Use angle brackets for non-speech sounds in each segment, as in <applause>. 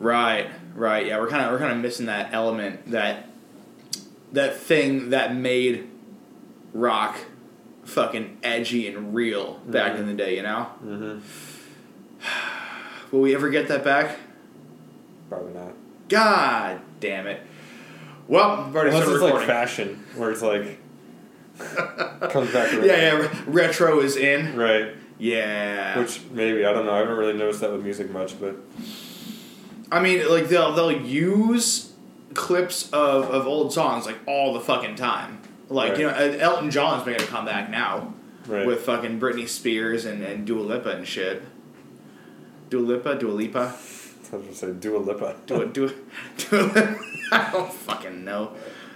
Right, right. Yeah, we're kind of we're kind of missing that element that that thing that made rock fucking edgy and real back in the day. You know. Mm-hmm. <sighs> Will we ever get that back? Probably not. God damn it. Well, already Unless started it's like fashion, where it's like <laughs> comes back to yeah, yeah. Retro is in. right. Yeah. Which maybe I don't know. I haven't really noticed that with music much, but I mean, like they'll they'll use clips of, of old songs like all the fucking time. Like you know, uh, Elton John's making a comeback now right. with fucking Britney Spears and, and Dua Lipa and shit. Dua Lipa, Dua Lipa, I was gonna say Dua Lipa. Dua Dua Dua Lipa. <laughs> I don't fucking know.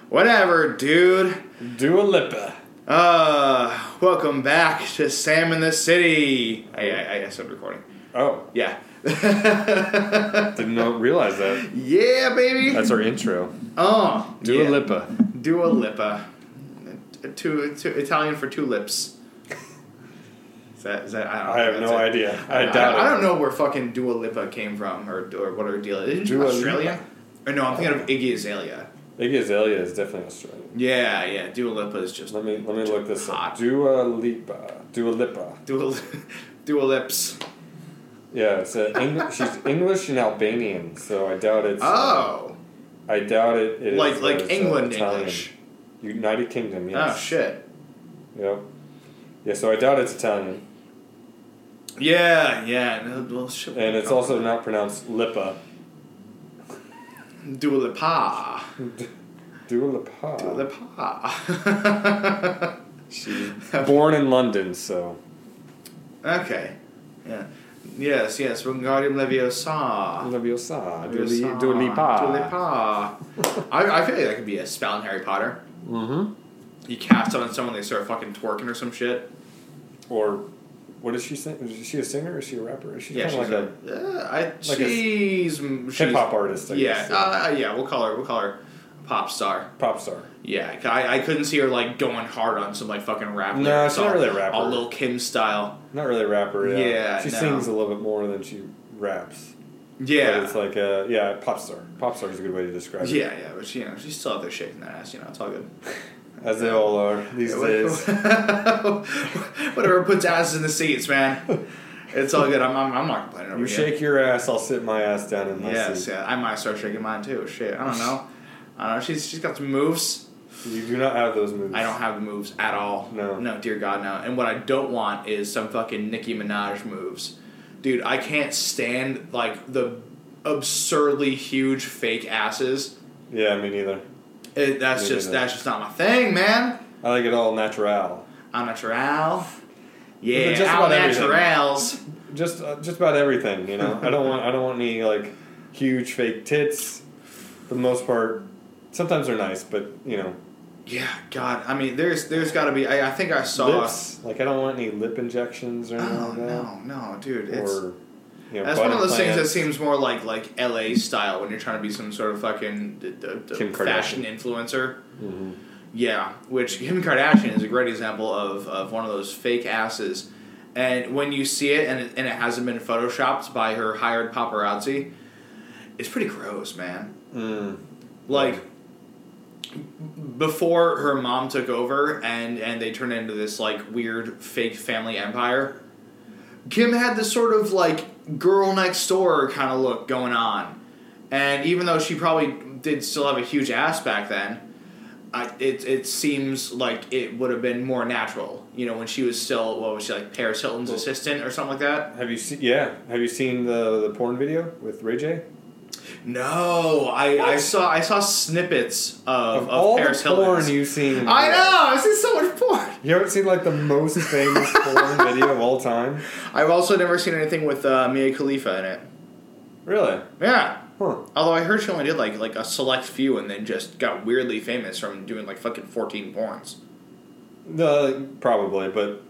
Whatever, dude. Dua Lipa. Uh, welcome back to Sam in the City. I I, I stopped recording. Oh, Yeah. <laughs> didn't realize that. yeah, baby. That's our intro. oh, Dua yeah. Lipa. Dua Lipa. Two, two, Italian for two lips. Is that, is that, I, don't I have no it. idea. I, I, doubt I, it. don't know where fucking Dua Lipa came from or, or what her deal is. Dua Australian? Lipa? Or no, I'm thinking of Iggy Azalea. Iggy Azalea is definitely Australian. Yeah, yeah. Dua Lipa is just Let me let me look this Hot. up. Dua Lipa. Dua Lipa. Dua, <laughs> Dua Lips. Yeah, it's a Eng- she's English and Albanian, so I doubt it's. uh, Oh, I doubt it. like uh, like it's, uh, England Italian. English. United Kingdom. Oh shit. Yep. Yeah, so I doubt it's Italian, Yeah, yeah. no, Well, shit. and it's also not pronounced Lipa. Dua Lipa. <laughs> Dua Lipa. Dua Lipa. She's born in London, so okay. Yeah. Yes, yes. Wingardium Leviosa. Leviosa. Leviosa. Dua Lipa. Dua Lipa. I, I feel like that could be a spell in Harry Potter. Mm-hmm. You cast it on someone, they start fucking twerking or some shit. Or, what is she sing? Is she a singer? Is she a rapper? Is she yeah, kind she's of like a, uh, I, like a she's, she's hip hop artist? I Yeah, guess. uh, yeah. We'll call her. We'll call her pop star. pop star. Yeah, I, I couldn't see her like going hard on some like fucking rap. No, she's not all- really a rapper. All Lil Kim style. Not really a rapper. Yeah, Yeah, she no. sings a little bit more than she raps. Yeah, but it's like a yeah, pop star. Pop star is a good way to describe it. yeah, yeah. But she, you know, she's still out there shaking that ass. You know, it's all good. <laughs> as they all are these days. <laughs> Whatever puts asses in the seats, man. It's all good. I'm, I'm, I'm not complaining You shake your ass, I'll sit my ass down in my Yes, seat. yeah. I might start shaking mine too. Shit, I don't know. I don't know. She's she's got some moves. You do not have those moves. I don't have the moves at all. No. No, dear God, no. And what I don't want is some fucking Nicki Minaj moves. Dude, I can't stand like the absurdly huge fake asses. Yeah, me neither. It, that's Me just neither. that's just not my thing, man. I like it all natural. Au natural. Yeah, just everything. naturals. Just uh, just about everything, you know. I don't want I don't want any like huge fake tits. For the most part, sometimes they're nice, but you know, Yeah, God. I mean, there's there's got to be. I, I think I saw. lips. Like I don't want any lip injections or anything Oh like that. no, no, dude. It's you know, that's one of those things that seems more like like L.A. style when you're trying to be some sort of fucking d- d- d- Kim fashion influencer. Mhm. Yeah, which Kim Kardashian is a great example of, of one of those fake asses. And when you see it and, it and it hasn't been photoshopped by her hired paparazzi, it's pretty gross, man. Mm. Like before her mom took over and and they turned into this like weird fake family empire. Kim had this sort of like girl next door kind of look going on, and even though she probably did still have a huge ass back then, I, it it seems like it would have been more natural. You know, when she was still what was she like Paris Hilton's Well- assistant or something like that. Have you seen? Yeah. Have you seen the the porn video with Ray J? No, I, I saw I saw snippets of, of, all Paris the porn Hilton's. you've seen. I know. I've seen so much porn. You haven't seen like the most famous porn <laughs> video of all time? I've also never seen anything with uh, Mia Khalifa in it. Really? Yeah. Huh. Although I heard she only did like like a select few and then just got weirdly famous from doing like fucking fourteen porns. The probably, but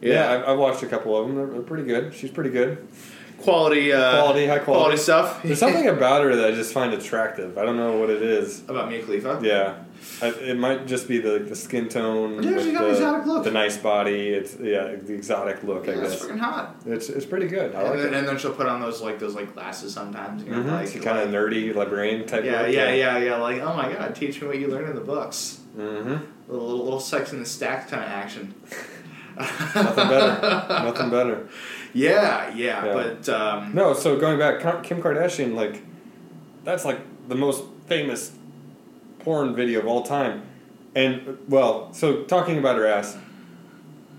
yeah, I've, I've watched a couple of them. They're, they're pretty good. She's pretty good. Quality, uh, Quality, high quality. stuff. There's something about her that I just find attractive. I don't know what it is. about Mia Khalifa. Yeah, I, it might just be the the skin tone. Yeah, she's got the, exotic look. The nice body. It's yeah, the exotic look. Yeah, I guess freaking hot. it's it's pretty good. I and, like then, it. and then she'll put on those like those like glasses sometimes. You know, Mm-hmm. like, She kind of like- nerdy librarian type. Yeah, look, yeah, yeah, yeah. Like, oh my god, teach me what you learned in the books. Mm-hmm. A little, little, little sex in the stacks kind of action. Nothing better. Nothing better. <laughs> Yeah, yeah, Yeah. but um, No, so going back, Kim Kardashian, like, that's like the most famous porn video of all time. And, well, so talking about her ass,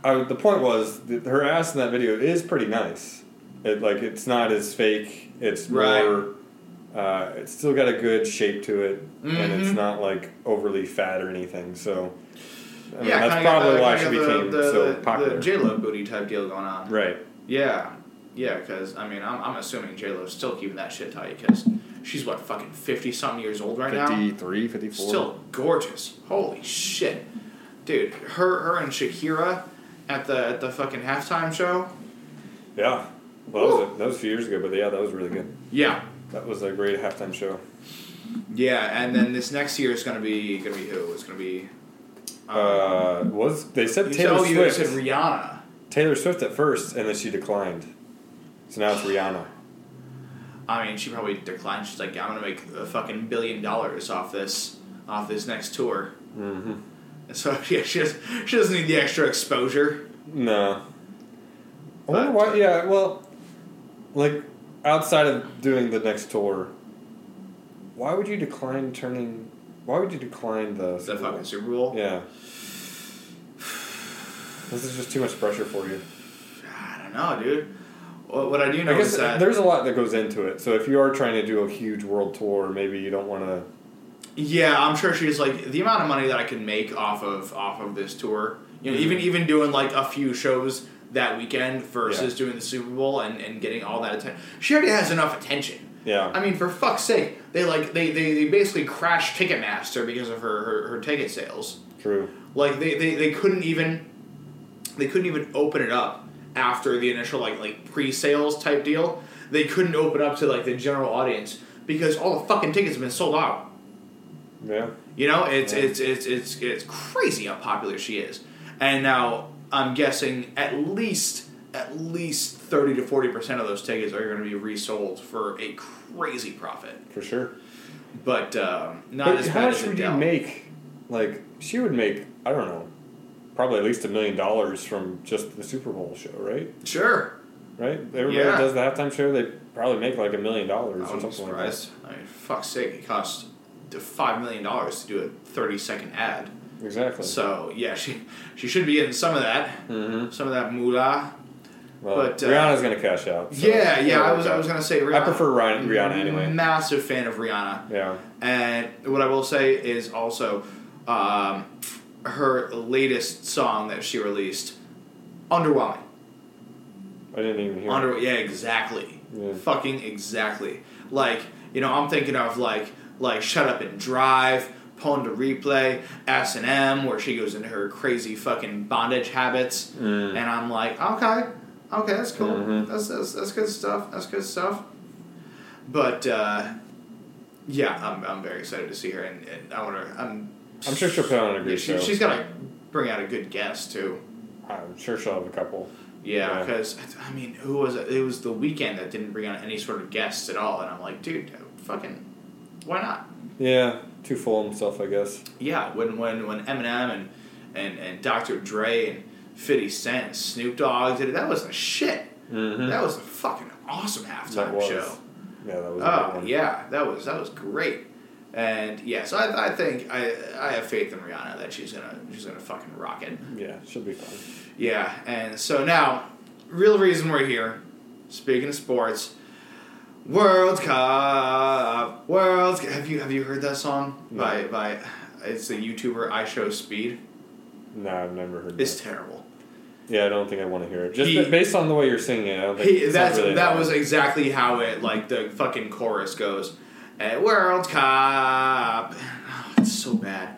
I, the point was her ass in that video is pretty nice. It, like, it's not as fake, it's Right. more, uh, it's still got a good shape to it, and it's Mhm. not like overly fat or anything, so. I mean, yeah, that's got probably why she became the, so popular. The J Lo booty type deal going on. right. Yeah, yeah, because I mean, I'm, I'm assuming J Lo's still keeping that shit tight because she's what fucking fifty something years old right now. 53, 54. Still gorgeous. Holy shit, dude. Her her and Shakira at the at the fucking halftime show. Yeah. Well, that was, a, that was a few years ago, but yeah, that was really good. Yeah, That was a great halftime show. yeah, and then this next year is gonna be gonna be who? It's gonna be. um, Uh, was they said you Taylor said, oh, you Swift? said Rihanna. Taylor Swift at first, and then she declined. So now it's Rihanna. I mean, she probably declined. She's like, I'm gonna make a fucking billion dollars off this off this next tour. Mm-hmm. And <laughs> so yeah, she she doesn't need the extra exposure. No. I wonder why. Yeah, well, like outside of doing the next tour, why would you decline turning? Why would you decline the? The Super fucking Super Bowl. Yeah. This is just too much pressure for you. I don't know, dude. What, what I do know I guess is that there's a lot that goes into it. So if you are trying to do a huge world tour, maybe you don't want to. yeah, I'm sure she's like the amount of money that I can make off of off of this tour. You know, Mhm. even even doing like a few shows that weekend versus Yeah. doing the Super Bowl and, and getting all that attention. She already has enough attention. Yeah. I mean, for fuck's sake, they like they, they, they basically crashed Ticketmaster because of her, her, her ticket sales. True. Like they, they, they couldn't even they couldn't even open it up after the initial like like pre sales type deal. They couldn't open up to like the general audience because all the fucking tickets have been sold out. Yeah. You know, it's Yeah. it's it's it's it's crazy how popular she is. And now I'm guessing at least at least thirty to forty percent of those tickets are going to be resold for a crazy profit. For sure. But um, not But as how much would you make? Like she would make, I don't know, probably at least a million dollars from just the Super Bowl show, right? Sure, Right. Everybody Yeah. does the halftime show, they probably make like a million dollars or something like that. I mean, fuck's sake, it costs five million dollars to do a thirty second ad. Exactly. So yeah, she she should be getting some of that, mm-hmm. some of that moolah. Well, But, uh, Rihanna's gonna cash out. so yeah, yeah. I was I was gonna say Rihanna. I prefer Rihanna, Rihanna anyway. Massive fan of Rihanna. Yeah. And what I will say is also um, her latest song that she released, underwhelming. I didn't even hear. Under yeah, exactly. Yeah. Fucking exactly. Like you know, I'm thinking of like like Shut Up and Drive, Pon de Replay, S and M, where she goes into her crazy fucking bondage habits, Mm. and I'm like, okay, okay, that's cool. Mhm. That's, that's that's good stuff. That's good stuff. But uh, yeah, I'm I'm very excited to see her, and, and I want to. I'm I'm sure she'll put on a yeah, good she, show. she's gonna bring out a good guest too. I'm sure she'll have a couple. Yeah, Yeah. because I mean, who was it? It was the Weeknd that didn't bring on any sort of guests at all, and I'm like, dude, fucking, why not? Yeah, too full of himself, I guess. Yeah, when when when Eminem and and and Dr. Dre and Fifty Cent, and Snoop Dogg did it, that was a shit. Mm-hmm. That was a fucking awesome halftime show. Yeah, that was. Oh yeah, that was that was great. And yeah, so I, I think I I have faith in Rihanna that she's gonna she's gonna fucking rock it. Yeah, she'll be fine. Yeah, and so now, real reason we're here, speaking of sports, World Cup, World. Cup. Have you have you heard that song No. by by? It's a YouTuber IShowSpeed. No, I've never heard. It's that. terrible. Yeah, I don't think I want to hear it. Just He- based on the way you're singing it, I don't think He, that's really that that was exactly how it like the fucking chorus goes. At World Cup, oh, it's so bad.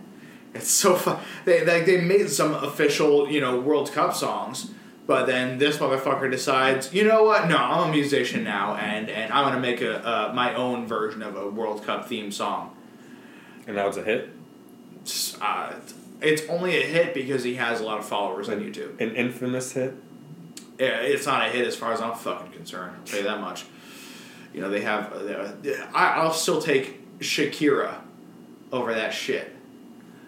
It's so fun. They like they made some official you know World Cup songs, But then this motherfucker decides, you know what? No, I'm a musician now, and and I'm gonna make a uh, my own version of a World Cup theme song. And now it's a hit. It's, Uh, it's only a hit because he has a lot of followers on YouTube. An infamous hit. Yeah, it's not a hit as far as I'm fucking concerned. I'll tell you that much. You know they have. Uh, I, I'll still take Shakira over that shit.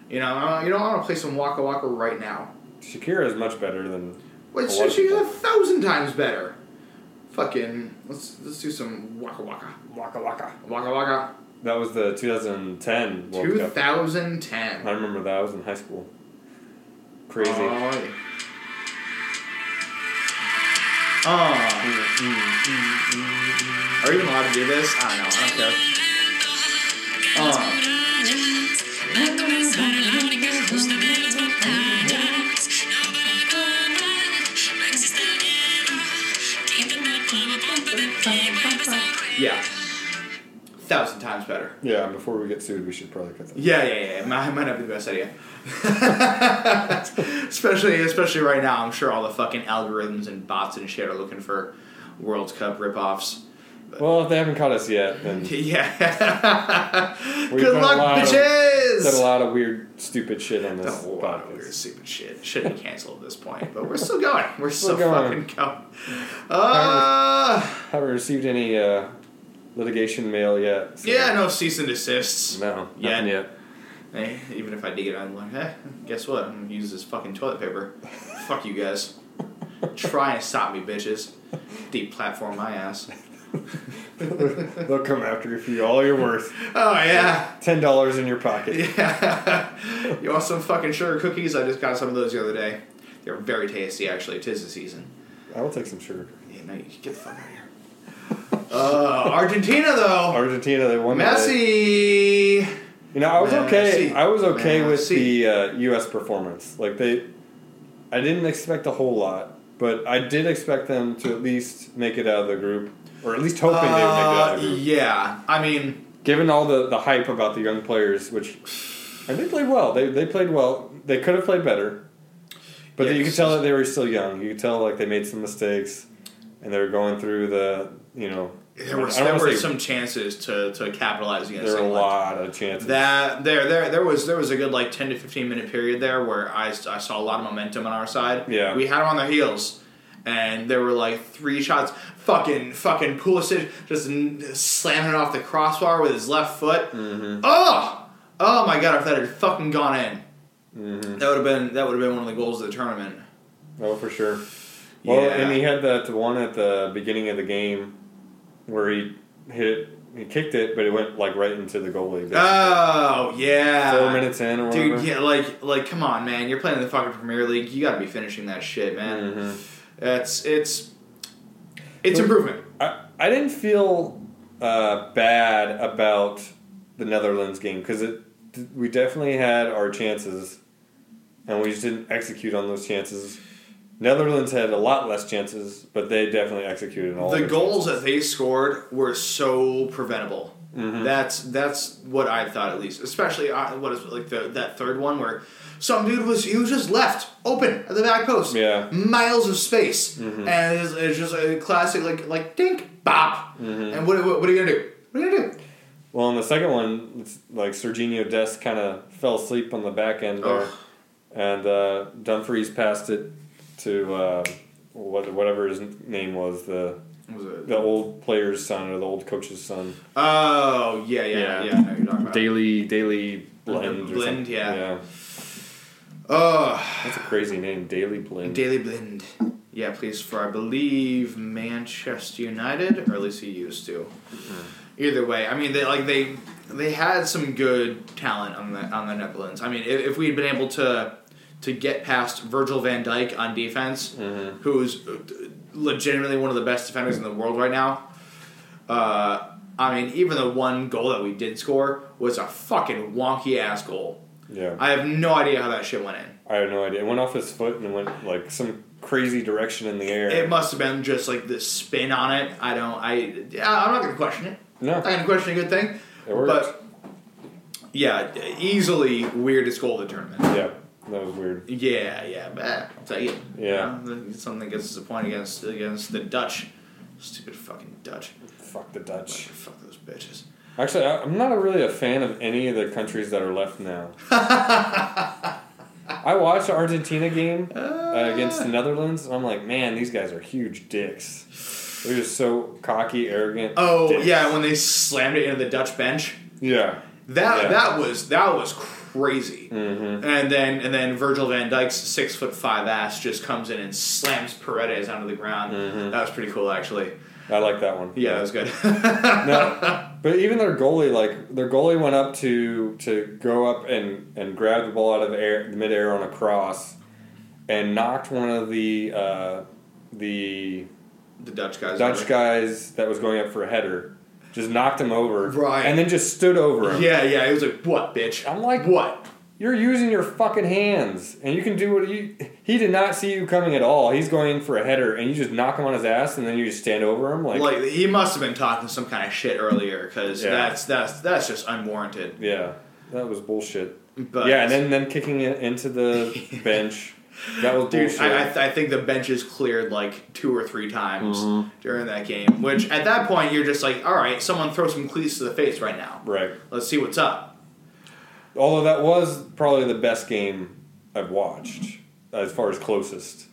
You know, uh, you know, I want to play some Waka Waka right now. Shakira is much better than. Wait, so she's a thousand times better. Fucking, let's let's do some Waka Waka. Waka Waka. Waka Waka. That was the 2010 World Cup. 2010. I remember that. I was in high school. Crazy. Oh, yeah. Oh. Are we even allowed to do this? I don't know. I don't care. Oh. Yeah. Thousand times better. yeah, before we get sued, we should probably cut that. Yeah, yeah, yeah. It might, might not be the best idea. <laughs> especially, especially right now. I'm sure all the fucking algorithms and bots and shit are looking for World Cup ripoffs. Well, if they haven't caught us yet, then <laughs> Yeah. Good luck, of- bitches. said a lot of weird, stupid shit on this a lot of weird, podcast. stupid shit. Should be canceled at this point, but we're still going. We're Still still, going. fucking going. Uh, Haven't received any uh, litigation mail yet. so- yeah, no cease and desists. No, Yeah. nothing yet. Hey, even if I did it, I'm like, eh, guess what? I'm gonna use this fucking toilet paper. <laughs> Fuck you guys. Try and stop me, bitches. Deep platform my ass. <laughs> They'll come after you for all you're worth. Oh yeah. Ten dollars in your pocket. Yeah. you want some fucking sugar cookies? I just got some of those the other day. They're very tasty, actually. Tis the season. I will take some sugar. Yeah, no, you get the fuck out of here. Uh, Argentina though. Argentina, they won. today. Messi. You know, I was okay. Messi. I was okay with Messi. the uh, U.S. performance. Like they, I didn't expect a whole lot, but I did expect them to at least make it out of the group, or at least hoping they would make it out Uh, of the group. yeah, I mean, Given all the, the hype about the young players, which and they played well. They they played well. They could have played better, but you could tell that they were still young. You could tell like they made some mistakes, and they were going through the you know. There were there were some chances to, to capitalize against There were a lot of chances. That there there there was there was a good like ten to fifteen minute period there where I, I saw a lot of momentum on our side. Yeah. we had them on their heels, and there were like three shots. Fucking fucking Pulisic just n- slamming it off the crossbar with his left foot. Mm-hmm. Oh, oh my god! If that had fucking gone in, hmm that would have been that would have been one of the goals of the tournament. Oh, for sure. Well, Yeah. and he had that one at the beginning of the game where he hit he kicked it, but it went like right into the goalie. basically. Oh yeah, Four minutes in or whatever. Dude, yeah, like, like, come on, man! You're playing in the fucking Premier League. You got to be finishing that shit, man. Mhm. It's it's it's So- improvement. I, I didn't feel uh, bad about the Netherlands game because it we definitely had our chances, and we just didn't execute on those chances. Netherlands had a lot less chances, but they definitely executed all The goals chances. that they scored were so preventable. Mhm. That's that's what I thought at least. Especially uh, what is like the that third one where some dude was he was just left open at the back post. Yeah. miles of space, Mhm. and it's, it's just a classic like like dink bop. Mhm. And what, what what are you gonna do? What are you gonna do? Well, in the second one, it's like Serginho Dest kind of fell asleep on the back end there, Ugh. and uh, Dumfries passed it to uh, what whatever his name was the was it? the old player's son or the old coach's son. Oh yeah yeah Yeah. yeah. I you're talking about. Daily Daley Blind. or Blend, something. yeah. Yeah, Oh, that's a crazy name, Daley Blind. Daley Blind. Yeah, please for I believe Manchester United, or at least he used to. Either way, I mean they like they they had some good talent on the on the Netherlands. I mean, if, if we had been able to to get past Virgil Van Dijk on defense, Mhm. who's uh, legitimately one of the best defenders in the world right now. Uh, I mean, even the one goal that we did score was a fucking wonky ass goal. Yeah, I have no idea how that shit went in. I have no idea. It went off his foot and went like some crazy direction in the air. It must have been just like the spin on it. I don't. I. Yeah, I'm not gonna question it. No. I'm not gonna question a good thing. it worked. But yeah, easily weirdest goal of the tournament. yeah, That was weird. Yeah, yeah, eh, I'll tell you. Yeah. Something gets us a point against against the Dutch. Stupid fucking Dutch. Fuck the Dutch. Fuck those bitches. Actually, I- I'm not really a fan of any of the countries that are left now. <laughs> I watched the Argentina game uh, against the Netherlands, and I'm like, man, these guys are huge dicks. They're just so cocky, arrogant. Oh dicks. yeah, when they slammed it into the Dutch bench. yeah, That Yeah. that was that was crazy. Mm-hmm. And then and then Virgil van Dijk's six foot five ass just comes in and slams Paredes onto the ground. Mhm. That was pretty cool actually. I like that one. Yeah, that was good. <laughs> No, but even their goalie, like their goalie, went up to to go up and and grab the ball out of air, the midair on a cross, and knocked one of the uh, the the Dutch guys. Dutch guys that was going up for a header, just knocked him over, Right. and then just stood over him. Yeah, yeah. It was like what, bitch? I'm like, What? You're using your fucking hands, and you can do what you. He did not see you coming at all. He's going for a header, and you just knock him on his ass, and then you just stand over him like, Like, he must have been talking some kind of shit earlier because Yeah. that's that's that's just unwarranted. yeah, that was bullshit. But yeah, and then then kicking it into the <laughs> bench, that was Dude, bullshit. I, I, th- I think the benches cleared like two or three times Mhm. during that game. Which at that point you're just like, all right, someone throw some cleats to the face right now. right. Let's see what's up. Although that was probably the best game I've watched as far as closest.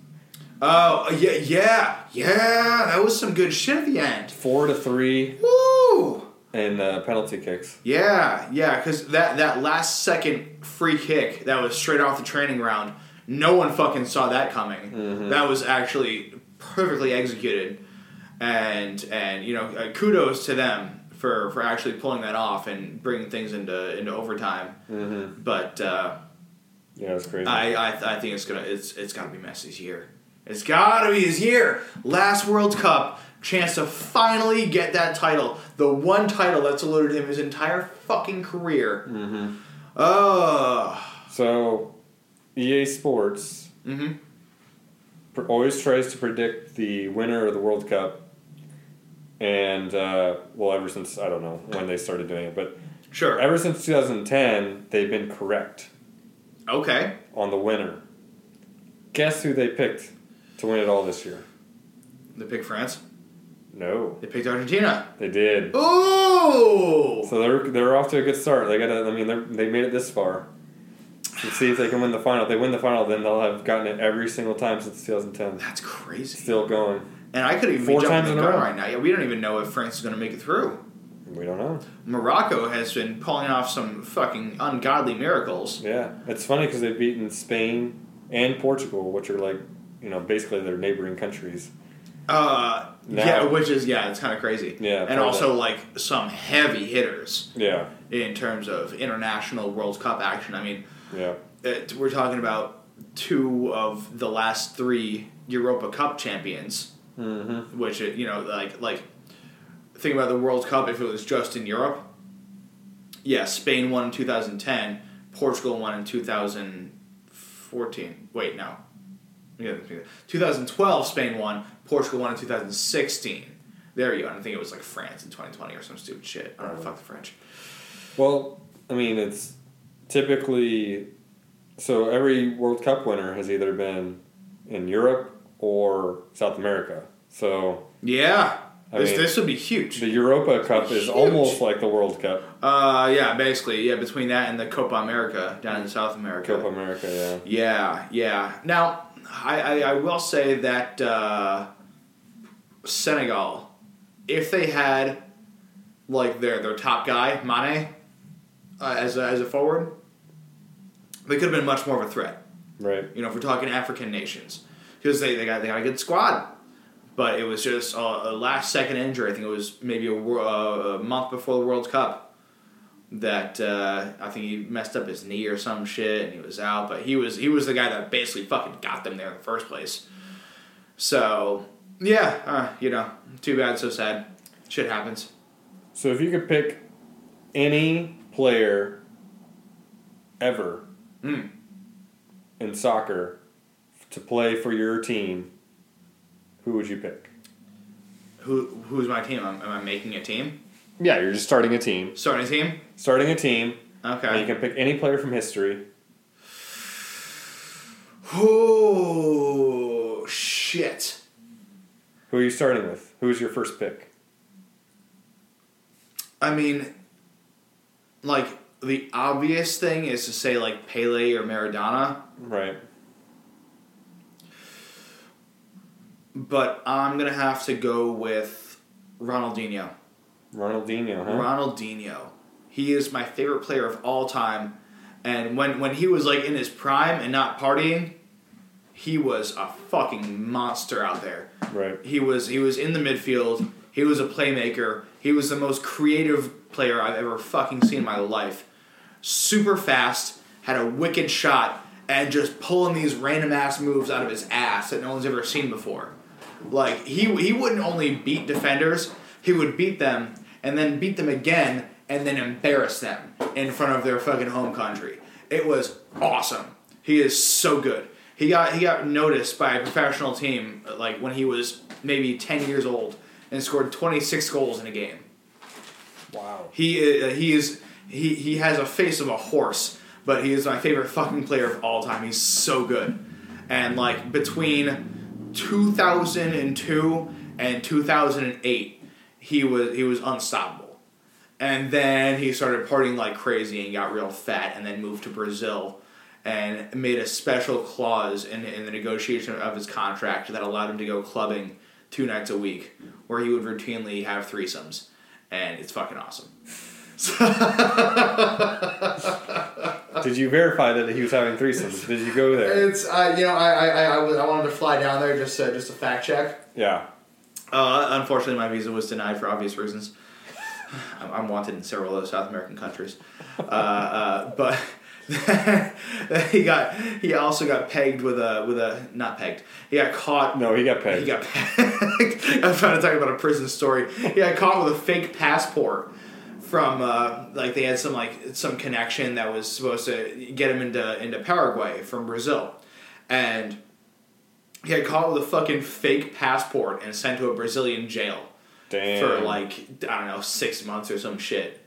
Oh yeah, yeah, yeah. That was some good shit at the end. Four to three Woo! and uh, penalty kicks. Yeah, yeah. Because that that last second free kick that was straight off the training ground, no one fucking saw that coming. Mhm. That was actually perfectly executed, and and you know uh, kudos to them for for actually pulling that off and bringing things into into overtime. Mm-hmm. But uh, Yeah, it's crazy. I, I I think it's gonna it's it's gotta be Messi's year. It's gotta be his year. Last World Cup, chance to finally get that title, the one title that's eluded him his entire fucking career. mm-hmm. Oh. So, EA Sports Mm-hmm. pr- always tries to predict the winner of the World Cup, and uh, well, ever since I don't know when they started doing it, but Sure. ever since 2010, they've been correct Okay. on the winner. Guess who they picked to win it all this year? They picked France. No, They picked Argentina. they did. Ooh. So they're they're off to a good start. They got I mean they they made it this far. See if they can win the final. If they win the final, then they'll have gotten it every single time since 2010. That's crazy. Still going. And I could even Four be jumping times the in a gun row. right now. Yeah, we don't even know if France is going to make it through. We don't know. Morocco has been pulling off some fucking ungodly miracles. Yeah, it's funny because they've beaten Spain and Portugal, which are like you know basically their neighboring countries. Uh, Now- yeah, which is yeah, it's kind of crazy. Yeah, and also like some heavy hitters Yeah, in terms of international World Cup action. I mean, yeah, it, we're talking about two of the last three Europa Cup champions, mm-hmm. which you know, like like think about the World Cup if it was just in Europe. Yeah, Spain won in 2010. Portugal won in 2014. Wait, no. Yeah, 2012, Spain won. Portugal won in 2016. There you go. And I think it was like France in 2020 or some stupid shit. I don't know. Fuck the French. Well, I mean it's typically so every World Cup winner has either been in Europe or South America. So Yeah, I this, mean- this would be huge. the Europa Cup is Huge. almost like the World Cup. Uh, yeah, basically, yeah. Between that and the Copa America down in South America. Copa America, yeah. Yeah, yeah. Now, I, I, I will say that uh, Senegal, if they had like their their top guy Mane uh, as a, as a forward, they could have been much more of a threat. Right. You know, if we're talking African nations, because they, they got they got a good squad, but it was just a, a last second injury. I think it was maybe a, uh, a month before the World Cup that uh, I think he messed up his knee or some shit and he was out. But he was he was the guy that basically fucking got them there in the first place. So yeah, uh, you know, too bad, so sad. Shit happens. So if you could pick any player ever Mm. in soccer to play for your team, who would you pick? Who who's my team? Am, am I making a team? Yeah, you're just starting a team. Starting a team? Starting a team, and you can pick any player from history. Oh shit. Who are you starting with? Who's your first pick? I mean, like the obvious thing is to say like Pele or Maradona, Right. but I'm gonna have to go with Ronaldinho. Ronaldinho, huh? Ronaldinho. He is my favorite player of all time, and when when he was like in his prime and not partying, he was a fucking monster out there. right. He was he was in the midfield. He was a playmaker. He was the most creative player I've ever fucking seen in my life. Super fast, had a wicked shot, and just pulling these random ass moves out of his ass that no one's ever seen before. Like he he wouldn't only beat defenders, he would beat them and then beat them again and then embarrass them in front of their fucking home country. It was awesome. He is so good. He got he got noticed by a professional team like when he was maybe 10 years old and scored 26 goals in a game. Wow. He uh, he is he he has a face of a horse, but he is my favorite <laughs> fucking player of all time. He's so good. And like between 2002 and 2008, he was he was unstoppable. And then he started partying like crazy and got real fat and then moved to Brazil and made a special clause in, in the negotiation of his contract that allowed him to go clubbing two nights a week where he would routinely have threesomes. And it's fucking awesome. Did you verify that he was having threesomes? Did you go there? It's uh, you know I I, I, I was- I wanted to fly down there just uh, just to fact check. Yeah. Uh, unfortunately, my visa was denied for obvious reasons. I'm, I'm wanted in several other South American countries, uh, uh, but <laughs> he got he also got pegged with a with a not pegged. He got caught. No, he got pegged. He got pegged. <laughs> I'm trying to talk about a prison story. He got caught with a fake passport from uh, like they had some like some connection that was supposed to get him into into Paraguay from Brazil, and he got caught with a fucking fake passport and sent to a Brazilian jail Damn. for like I don't know six months or some shit,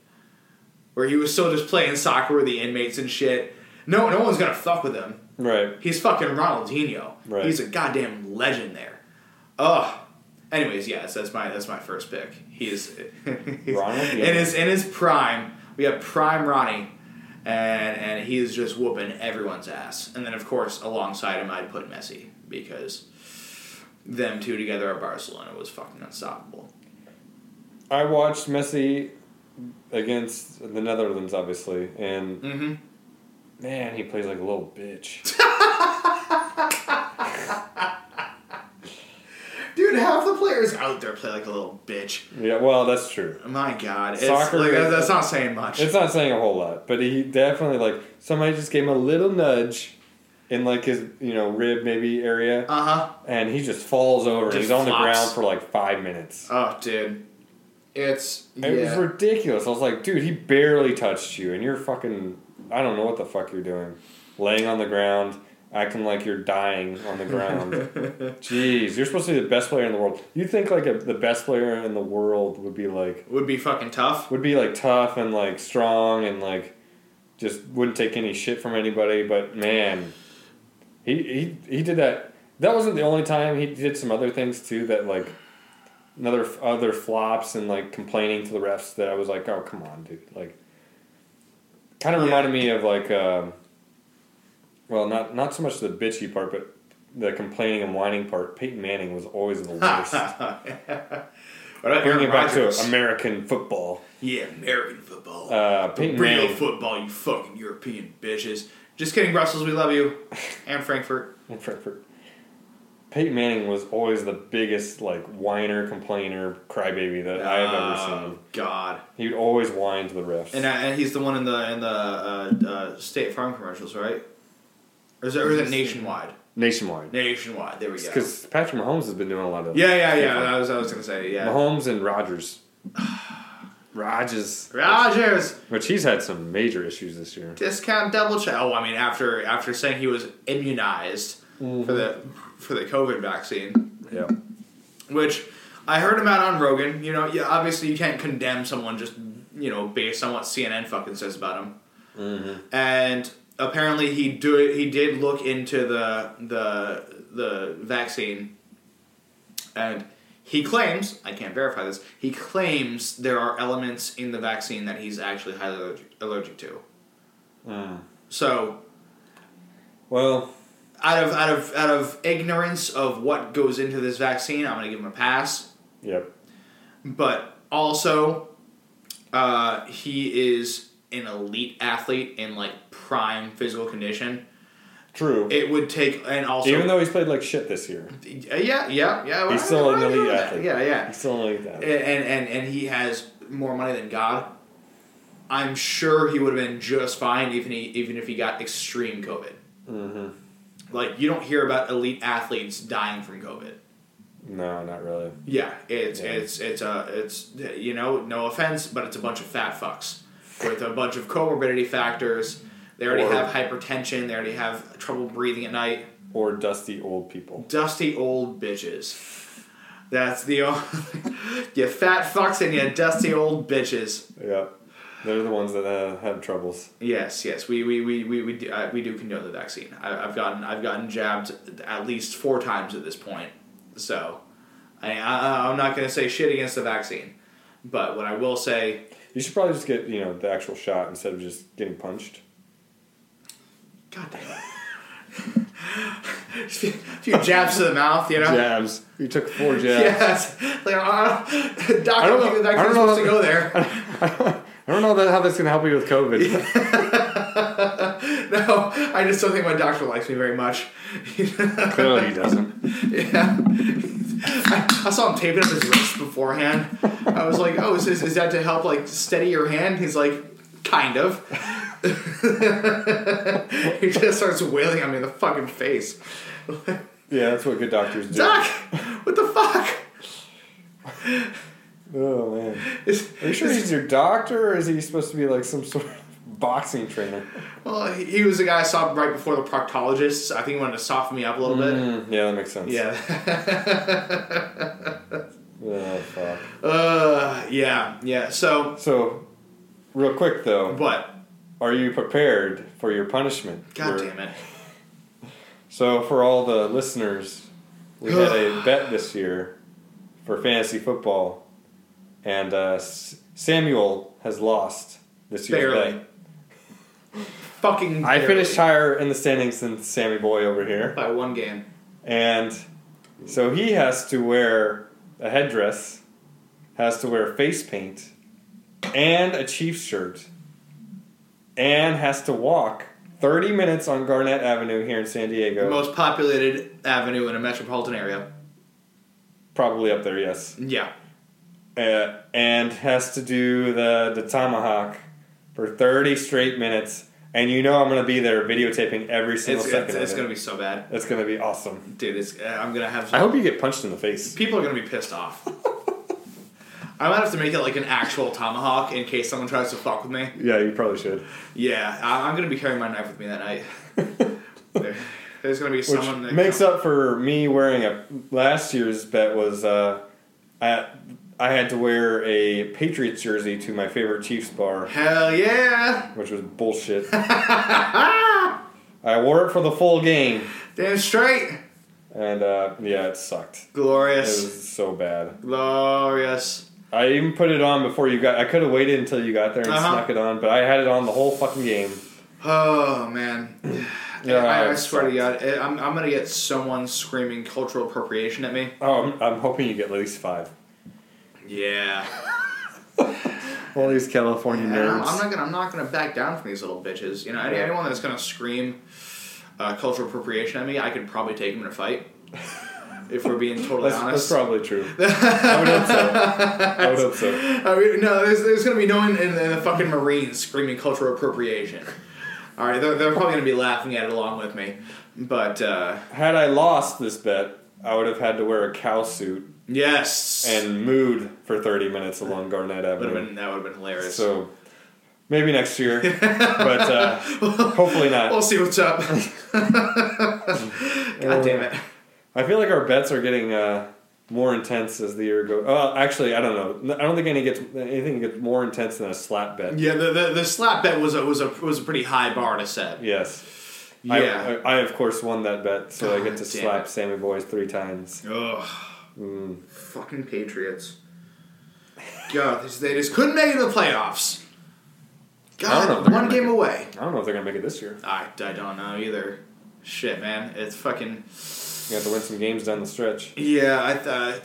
where he was still just playing soccer with the inmates and shit. No, no one's gonna fuck with him. Right. He's fucking Ronaldinho. Right. He's a goddamn legend there. Ugh. Anyways, yes, that's my that's my first pick. He is <laughs> Ronaldinho. in his in his prime. We have prime Ronnie, and and he is just whooping everyone's ass. And then of course alongside him, I'd put Messi because them two together at Barcelona was fucking unstoppable. I watched Messi against the Netherlands, obviously, and Mm-hmm. man, he plays like a little bitch. <laughs> Dude, half the players out there play like a little bitch. yeah, well, that's true. My God, it's Soccer like, is- that's not saying much. It's not saying a whole lot, but he definitely like somebody just gave him a little nudge in like his you know rib maybe area, Uh huh. and he just falls over. Just he's on the ground for like five minutes. Oh, dude, it's yeah. It was ridiculous. I was like, dude, he barely touched you, and you're fucking. I don't know what the fuck you're doing, laying on the ground, acting like you're dying on the ground. <laughs> Jeez, you're supposed to be the best player in the world. You think like a, the best player in the world would be like Would be fucking tough. would be like tough and like strong and like just wouldn't take any shit from anybody. But man, he he he did that. That wasn't the only time. He did some other things too. That like another other flops and like complaining to the refs. That I was like, oh come on, dude. Like, kind of Yeah. reminded me of like, um, well, not not so much the bitchy part, but the complaining and whining part. Peyton Manning was always the worst. <laughs> Bringing Aaron it back to? American football. yeah, American football. Uh, Peyton real Manning. football, you fucking European bitches. Just kidding, Brussels. We love you, <laughs> and Frankfurt. and Frankfurt. Peyton Manning was always the biggest like whiner, complainer, crybaby that I have ever Oh seen. God. He would always whine to the refs. And, uh, and he's the one in the in the uh, uh, State Farm commercials, right? Or is it, or is it nationwide? Nationwide, Nationwide. There we go. because Patrick Mahomes has been doing a lot of Yeah, yeah, yeah. I was I was gonna say yeah. Mahomes and Rodgers. <sighs> Rodgers, Rodgers which he's had some major issues this year. discount double check. Oh, I mean after after saying he was immunized Mm-hmm. for the for the COVID vaccine, Yeah, which I heard him about on Rogan. You know, yeah, obviously you can't condemn someone just you know based on what CNN fucking says about him. Mm-hmm. And apparently he do he did look into the the the vaccine, and he claims I can't verify this. He claims there are elements in the vaccine that he's actually highly allergic, allergic to. Mm. So Well, out of out of out of ignorance of what goes into this vaccine, I'm gonna give him a pass. yep. But also, uh, he is an elite athlete in like prime physical condition. True. It would take and also Even though he's played like shit this year, Uh, yeah yeah yeah He's still an elite athlete. Yeah yeah he's still like and, that. and and and he has more money than God. I'm sure he would have been just fine even he, even if he got extreme COVID. Mm-hmm. Like you don't hear about elite athletes dying from COVID. No, not really. Yeah, it's Yeah. it's it's a it's you know no offense, but it's a bunch of fat fucks with a bunch of comorbidity factors. They already Or- have hypertension. They already have trouble breathing at night. Or dusty old people. Dusty old bitches. That's the only <laughs> you fat fucks and you dusty old bitches. Yeah, they're the ones that uh, have troubles. Yes, yes, we we we we we do, uh, we do condone the vaccine. I, I've gotten I've gotten jabbed at least four times at this point, so I, I I'm not gonna say shit against the vaccine, but what I will say, You should probably just get you know the actual shot instead of just getting punched. God damn it, <laughs> a few, jabs to the mouth, you know. Jabs. You took four jabs. Yes, like uh, doctor, I don't know- <laughs> I don't know supposed to that- go there. I don't know that how that's gonna help you with COVID. <laughs> no, I just don't think my doctor likes me very much. <laughs> Clearly he doesn't. Yeah. <laughs> I, I saw him taping up his wrist beforehand. I was like, oh, is, this, is that to help, like, steady your hand? He's like, kind of. he just starts wailing at me in the fucking face. Yeah, that's what good doctors do. Doc, what the fuck? Oh man. Is, Are you sure is- he's your doctor, or is he supposed to be like some sort of boxing trainer? well, he was the guy I saw right before the proctologist. I think he wanted to soften me up a little bit. Mm, yeah, that makes sense. Yeah. <laughs> Oh fuck. uh, yeah, yeah. So, So, real quick though, what? are you prepared for your punishment? God damn it. <laughs> So, for all the listeners, we had a <sighs> bet this year for fantasy football, and uh, S- Samuel has lost this year's Barely. bet. Fucking. I barely. finished higher in the standings than Sammy Boy over here, by one game. and so he has to wear a headdress, has to wear face paint, and a Chiefs shirt, and has to walk 30 minutes on Garnet Avenue here in San Diego. The most populated avenue in a metropolitan area. Probably up there, yes. Yeah. Uh, and has to do the, the tomahawk for 30 straight minutes. And you know I'm going to be there videotaping every single It's, second it's, of it's it. going to be so bad. It's going to be awesome. Dude, it's, uh, I'm going to have. I hope you get punched in the face. people are going to be pissed off. <laughs> I might have to make it like an actual tomahawk in case someone tries to fuck with me. Yeah, you probably should. Yeah, I, I'm going to be carrying my knife with me that night. <laughs> There- there's going to be Which someone that makes up for me wearing a. Last year's bet was uh, I, I had to wear a Patriots jersey to my favorite Chiefs bar, Hell yeah! which was bullshit. <laughs> <laughs> I wore it for the full game, Damn straight. and uh, yeah, it sucked. Glorious. It was so bad. Glorious. I even put it on before you got. I could have waited until you got there and Uh-huh. snuck it on, but I had it on the whole fucking game. Oh, man. <sighs> Yeah, I, I swear to. God, I'm, I'm going to get someone screaming cultural appropriation at me. Oh, I'm, I'm hoping you get at least five. Yeah. <laughs> All these California I'm, nerds. I'm not gonna I'm not gonna back down from these little bitches. You know, Yeah. anyone that's gonna scream uh, cultural appropriation at me, I could probably take them in a fight. if we're being <laughs> totally that's, that's probably true. <laughs> I would hope so. I would hope so. I mean, no, there's, there's gonna be no one in, in the fucking Marines screaming cultural appropriation. All right, they're, they're probably gonna be laughing at it along with me, but uh, Had I lost this bet, I would have had to wear a cow suit yes, and mood for 30 minutes along Garnet Avenue. been that would have been hilarious. So maybe next year, <laughs> but uh, hopefully not. we'll see what's up. <laughs> God damn it. I feel like our bets are getting uh, more intense as the year goes. Oh, actually, I don't know. I don't think any gets anything gets more intense than a slap bet. Yeah, the, the, the slap bet was a, was a was a pretty high bar to set. Yes. Yeah. I, I, I of course won that bet, so I get to slap it. Sammy Boys three times. Ugh, Mm. fucking Patriots. God, they- just couldn't make it to the playoffs. I don't know God, one game away. I don't know if they're gonna make it this year. I, I don't know either. Shit, man, it's fucking. You have to win some games down the stretch. Yeah, I thought.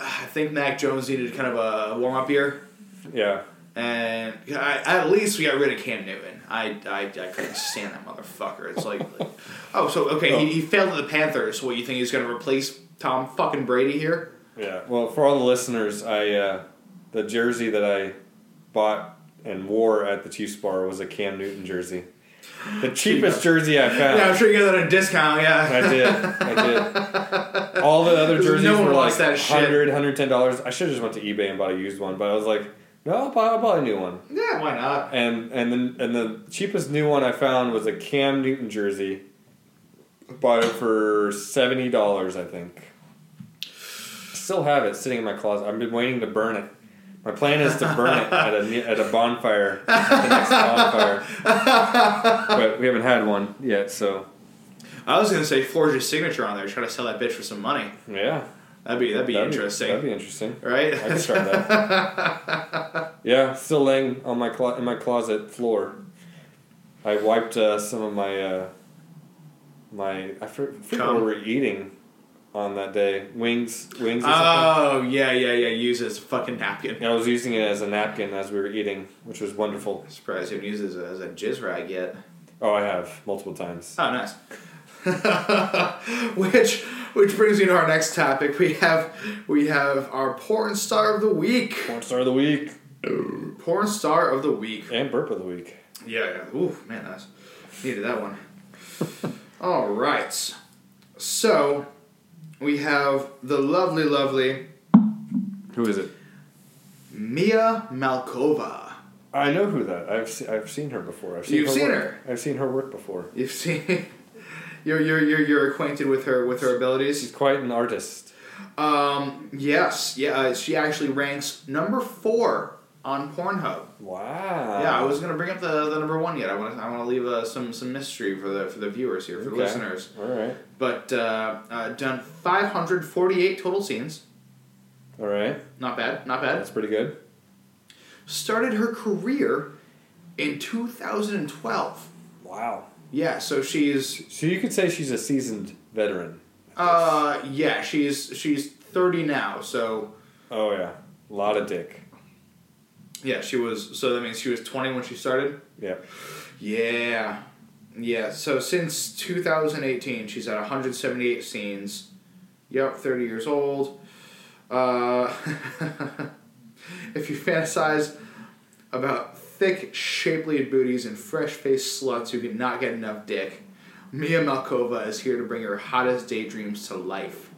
I think Mac Jones needed kind of a warm up year, Yeah. and I, at least we got rid of Cam Newton. I, I, I couldn't stand that motherfucker. It's like, like oh, so okay, he, he failed at the Panthers. What you think he's going to replace Tom fucking Brady here? Yeah. Well, for all the listeners, I uh, the jersey that I bought and wore at the Chiefs bar was a Cam Newton jersey. The cheapest jersey I found. Yeah, I'm sure you got that at a discount. Yeah, I did. I did. <laughs> All the other jerseys one were like wants that 100 $110. I should have just went to eBay and bought a used one, but I was like, no, I'll buy, I'll buy a new one. yeah, why not? And and then and the cheapest new one I found was a Cam Newton jersey. Bought it for seventy dollars, I think. Still have it sitting in my closet. I've been waiting to burn it. My plan is to burn it at a at a bonfire, the next bonfire. But we haven't had one yet, so I was gonna say forge his signature on there, try to sell that bitch for some money. yeah, That'd be that'd be interesting, That'd be interesting. right? I could try that. <laughs> yeah, still laying on my clo- in my closet floor. I wiped uh, some of my uh, my I for- forget what we were eating on that day. Wings, wings. Oh yeah, yeah, yeah. Use it as a fucking napkin. I was using it as a napkin as we were eating, which was wonderful. Surprised you haven't used it as a, as a jizz rag yet. Oh, I have multiple times. Oh, nice. <laughs> which which brings me to our next topic. We have we have our porn star of the week. Porn star of the week Porn star of the week. and burp of the week. Yeah, yeah. Ooh, man, that's needed that one. All right. So we have the lovely, lovely Who is it? Mia Malkova. I know who that. I've se- I've seen her before. I've seen You've her seen work. her? I've seen her work before. You've seen. <laughs> You're, you're, you're, you're acquainted with her with her abilities. She's quite an artist. Um, yes, yeah. Uh, she actually ranks number four on Pornhub. Wow. yeah, I was gonna bring up the, the number one yet. I want to I want to leave uh, some some mystery for the for the viewers here for the listeners. All right. But uh, uh, done 548 total scenes. All right. Not bad, not bad. That's pretty good. Started her career in 2012. Wow. Yeah, so she's So you could say she's a seasoned veteran. uh yeah, she's she's 30 now. So Oh yeah, a lot of dick. Yeah, she was so that means she was 20 when she started. Yeah. Yeah. Yeah, so since 2018, she's had 178 scenes. Yep, 30 years old. Uh, <laughs> if you fantasize about thick, shapely booties and fresh faced sluts who cannot get enough dick, Mia Malkova is here to bring her hottest daydreams to life.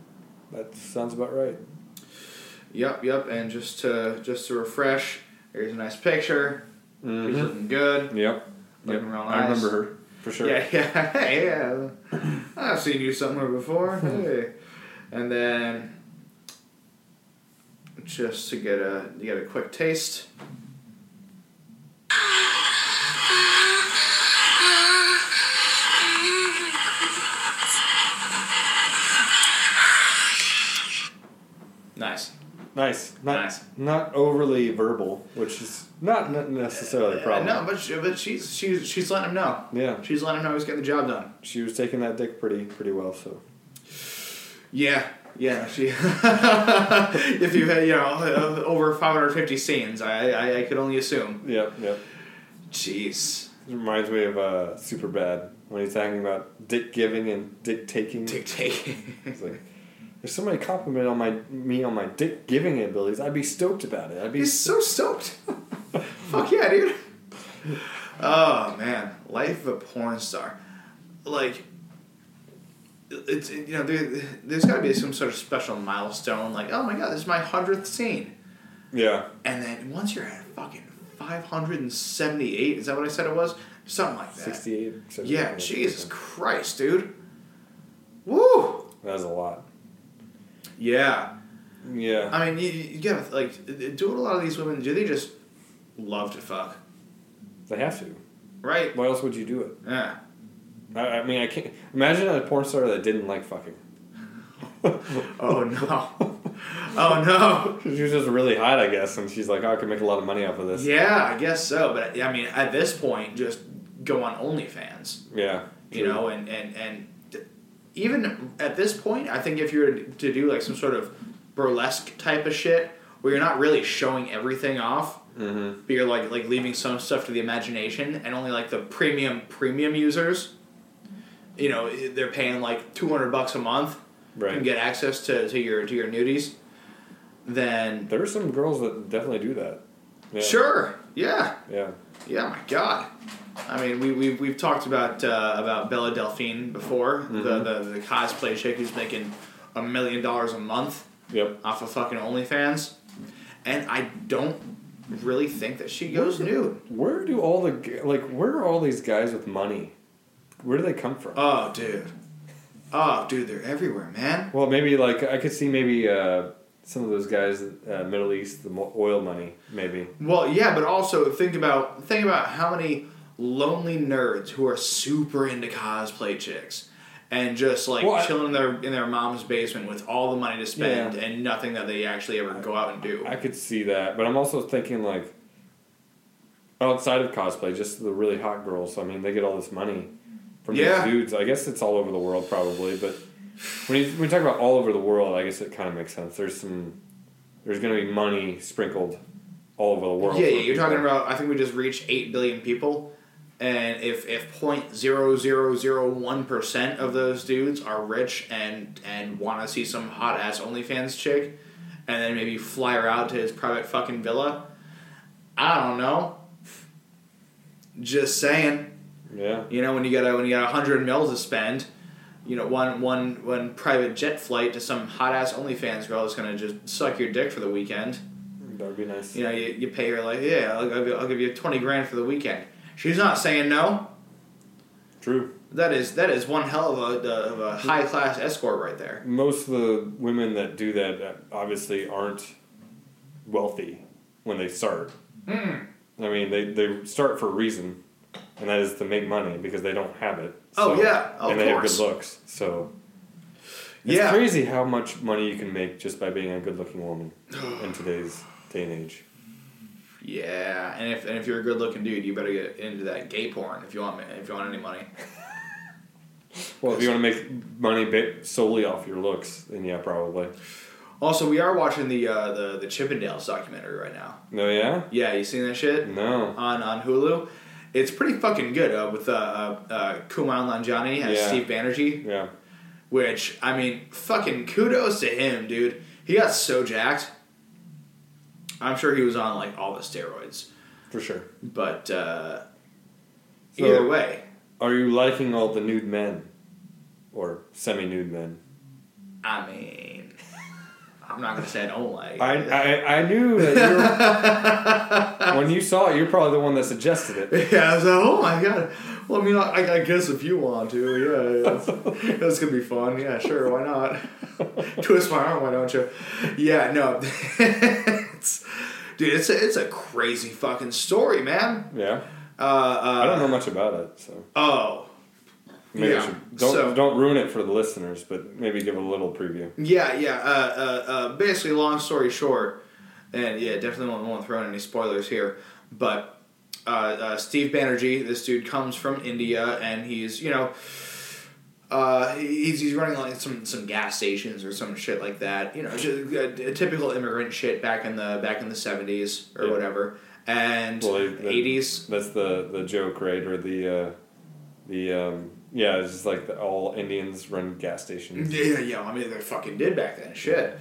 That sounds about right. Yep, yep, and just to just to refresh, here's a nice picture. She's Mm-hmm. looking good. Yep. Looking Yep. real I remember her for sure. Yeah, yeah, <laughs> yeah. I've seen you somewhere before. <laughs> Hey, and then just to get a you get a quick taste. Nice. Nice. Not Nice. not overly verbal, which is not necessarily a problem. Uh, no, but she, but she's she's she's letting him know. Yeah. She's letting him know he's getting the job done. She was taking that dick pretty pretty well. So. Yeah, yeah. She, <laughs> if you've had you know uh, over five hundred fifty scenes, I, I I could only assume. Yep. Yep. Jeez, It reminds me of uh, Superbad when he's talking about dick giving and dick taking. dick taking. It's like, if somebody complimented on my me on my dick giving abilities, I'd be stoked about it. I'd be He's so stoked. <laughs> Fuck yeah, dude. Oh man, life of a porn star. Like, it's you know there, there's got to be some sort of special milestone. Like, oh my god, this is my hundredth scene. yeah. And then once you're at fucking five hundred and seventy eight, is that what I said it was? Something like that. 68. Yeah, Jesus Christ, dude. Woo. That was a lot. Yeah. Yeah. I mean, you, you gotta like, do a lot of these women do they just love to fuck? They have to. Right? Why else would you do it? Yeah. I, I mean, I can't imagine a porn star that didn't like fucking. <laughs> Oh no. oh no. <laughs> She was just really hot, I guess, and she's like, oh, I can make a lot of money off of this. Yeah, I guess so. But I mean, at this point, just go on OnlyFans. Yeah. You know, and and and even at this point, I think if you were to do like some sort of burlesque type of shit, where you're not really showing everything off, Mm-hmm. but you're like like leaving some stuff to the imagination, and only like the premium premium users, you know, they're paying like two hundred bucks a month Right. and get access to, to your to your nudies. Then There are some girls that definitely do that. Yeah. sure, yeah. Yeah. Yeah, my God. I mean, we we've, we've talked about uh, about Bella Delphine before, the, Mhm. the the cosplay chick who's making a million dollars a month Yep. off of fucking OnlyFans, and I don't really think that she goes nude. Where do all the like? Where are all these guys with money? Where do they come from? Oh, dude. Oh, dude, they're everywhere, man. Well, maybe like I could see maybe uh, some of those guys, uh, Middle East, the oil money, maybe. Well, yeah, but also think about think about how many lonely nerds who are super into cosplay chicks. And just like Well, chilling in their in their mom's basement with all the money to spend Yeah. and nothing that they actually ever go out and do. I could see that, but I'm also thinking like outside of cosplay, just the really hot girls. I mean, they get all this money from Yeah. these dudes. I guess it's all over the world, probably. But when you when you talk about all over the world, I guess it kind of makes sense. There's some there's going to be money sprinkled all over the world. Yeah, yeah, you're people. talking about. I think we just reached eight billion people, and if if point zero zero zero one percent of those dudes are rich and and want to see some hot ass OnlyFans chick, and then maybe fly her out to his private fucking villa, I don't know. Just saying, Yeah. you know, when you got a when you got a hundred mil to spend, you know, one one one private jet flight to some hot ass OnlyFans girl is gonna just suck your dick for the weekend. That would be nice. You know, you, you pay her like, yeah, I'll, I'll, give- I'll give you twenty grand for the weekend. She's not saying no. True. That is that is one hell of a, of a high class escort right there. Most of the women that do that uh, obviously aren't wealthy when they start. Mm. I mean, they, they start for a reason, and that is to make money because they don't have it. Oh, yeah, of and they course. have good looks. So it's Yeah. crazy how much money you can make just by being a good-looking woman <sighs> in today's day and age. Yeah, and if and if you're a good looking dude, you better get into that gay porn if you want if you want any money. <laughs> Well, if you want to make money solely off your looks, then yeah, probably. Also, we are watching the uh, the the Chippendales documentary right now. No, yeah, Yeah, you seen that shit no, on on Hulu? It's pretty fucking good uh, with uh, uh, uh, Kumail Nanjiani as Yeah. Steve Banerjee. yeah. Which I mean, fucking kudos to him, dude. He got so jacked. I'm sure he was on like all the steroids, For sure. but uh, So- either way, Are you liking all the nude men, or semi-nude men? I mean, I'm not gonna say I don't like. I. I, I knew that you were, <laughs> when you saw it, you're probably the one that suggested it. yeah, I was like, oh my god. Well, I mean, I, I guess if you want to, yeah, it's, <laughs> that's gonna be fun. Yeah, sure, why not? Twist my arm, why don't you? Yeah, no, <laughs> it's, dude, it's a, it's a crazy fucking story, man. Yeah, Uh, uh, I don't know much about it, so Oh, maybe Yeah, should don't so- don't ruin it for the listeners, but maybe give a little preview. yeah, yeah. Uh, uh, uh, basically, long story short, and yeah, definitely won't, won't throw in any spoilers here, but uh, uh, Steve Banerjee, this dude comes from India, and he's you know. Uh, he's, he's running like some, some gas stations or some shit like that. You know, just, uh, typical immigrant shit back in the back in the seventies or Yeah. whatever, and Well, they- they- eighties. That's the the joke, right? Or the uh, the um, yeah, it's just like the, all Indians run gas stations. Yeah, yeah. I mean, they fucking did back then. Shit.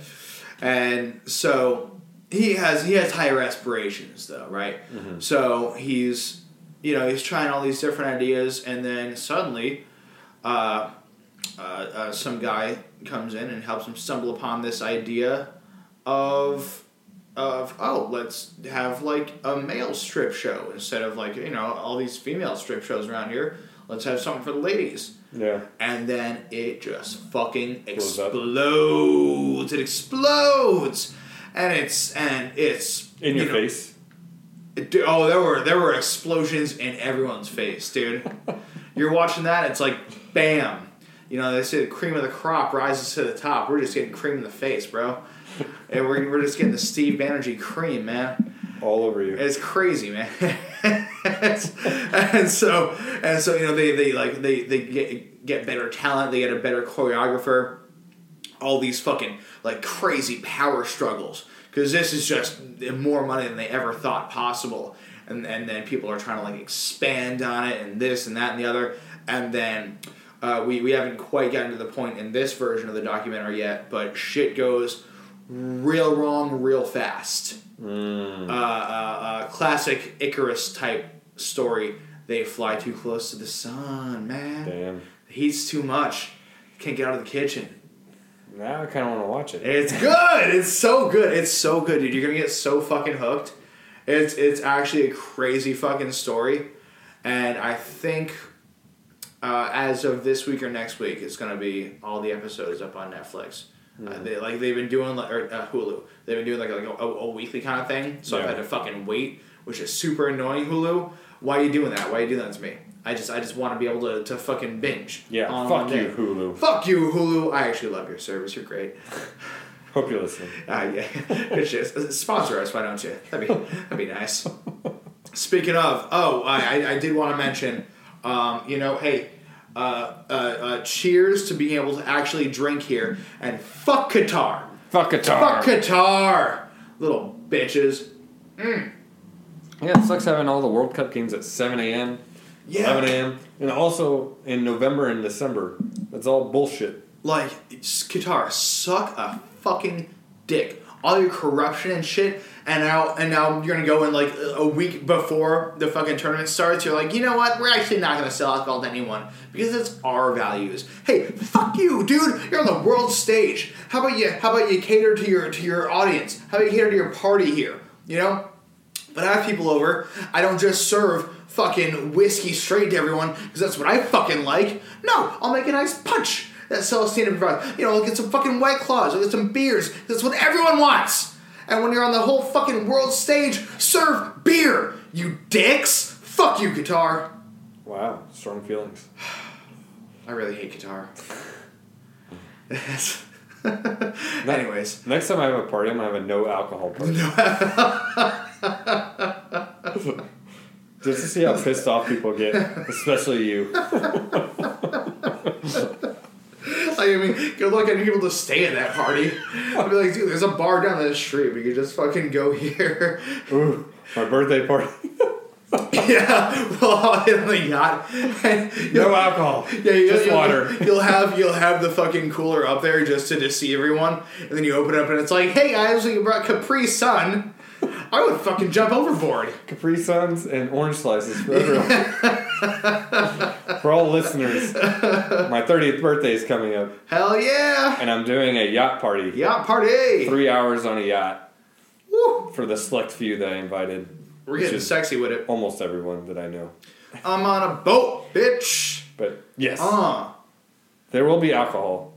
And so he has he has higher aspirations, though, right? Mhm. So he's you know he's trying all these different ideas, and then suddenly, uh, uh, uh, some guy comes in and helps him stumble upon this idea of of oh let's have like a male strip show instead of like you know all these female strip shows around here let's have something for the ladies Yeah. and then it just fucking explodes. It explodes, and it's and it's In you your know, face. it- oh, there were there were explosions in everyone's face, dude. <laughs> You're watching that, it's like bam. You know, they say the cream of the crop rises to the top. We're just getting cream in the face, bro. <laughs> And we're, we're just getting the Steve Banerjee cream, man. All over you. It's crazy, man. <laughs> <laughs> and so and so you know they, they like they they get get better talent. They get a better choreographer. All these fucking like crazy power struggles because this is just more money than they ever thought possible. And and then people are trying to like expand on it and this and that and the other. And then uh, we we haven't quite gotten to the point in this version of the documentary yet, but shit goes real wrong real fast Mm. uh, uh, uh, classic Icarus type story. They fly too close to the sun, man. Damn. The heat's too much. Can't get out of the kitchen. Now I kind of want to watch it. It's <laughs> good. It's so good. It's so good, dude. You're gonna get so fucking hooked. It's it's actually a crazy fucking story, and I think uh, as of this week or next week, it's gonna be all the episodes up on Netflix. Uh, they, like they've been doing like or uh, Hulu. They've been doing like, like a, a weekly kind of thing. So I've had to fucking wait, which is super annoying. Hulu, why are you doing that? Why are you doing that to me? I just I just want to be able to, to fucking binge. Yeah, on fuck you, Hulu. Fuck you, Hulu. I actually love your service. You're great. <laughs> Hope you're listening. Ah, yeah. <laughs> Good shit. Sponsor us, why don't you? That'd be that'd be nice. <laughs> Speaking of, oh, I I, I did want to mention, um, you know, hey, uh, uh, uh, cheers to being able to actually drink here, and fuck Qatar, Fuck Qatar. fuck Qatar, little bitches. Yeah, it sucks having all the World Cup games at 7 a.m., Yeah. 11 a.m., and also in November and December. That's all bullshit. Like Qatar, suck a fucking dick. All your corruption and shit, and now and now you're gonna go in like a week before the fucking tournament starts. You're like, you know what? We're actually not gonna sell alcohol to anyone because it's our values. Hey, fuck you, dude. You're on the world stage. How about you? How about you cater to your to your audience? How about you cater to your party here? You know. But I have people over, I don't just serve fucking whiskey straight to everyone because that's what I fucking like. No, I'll make a nice punch that Celestina provides. You know, get some fucking White Claws, get some beers. That's what everyone wants. And when you're on the whole fucking world stage, serve beer, you dicks. Fuck you, Qatar. Wow, strong feelings. <sighs> I really hate Qatar. <laughs> Anyways, Next time I have a party, I'm gonna have a no alcohol party. <laughs> Just to see how pissed off people get, especially you. <laughs> <laughs> I mean, good luck getting people to stay at that party. I'd be like, dude, there's a bar down the street. We could just fucking go here. <laughs> Ooh, my birthday party. <laughs> yeah, well, I'll hit on the yacht. No alcohol. Yeah, you, just you'll, water. You'll have you'll have the fucking cooler up there just to deceive everyone, and then you open it up and it's like, "Hey guys, we brought Capri Sun." <laughs> I would fucking jump overboard. Capri Suns and orange slices for everyone. <laughs> for all listeners, my 30th birthday is coming up, Hell yeah! and I'm doing a yacht party. Yacht party. Three hours on a yacht Woo. for the select few that I invited. We're getting sexy with it. Almost everyone that I know. I'm on a boat, bitch. But yes, Uh. there will be alcohol.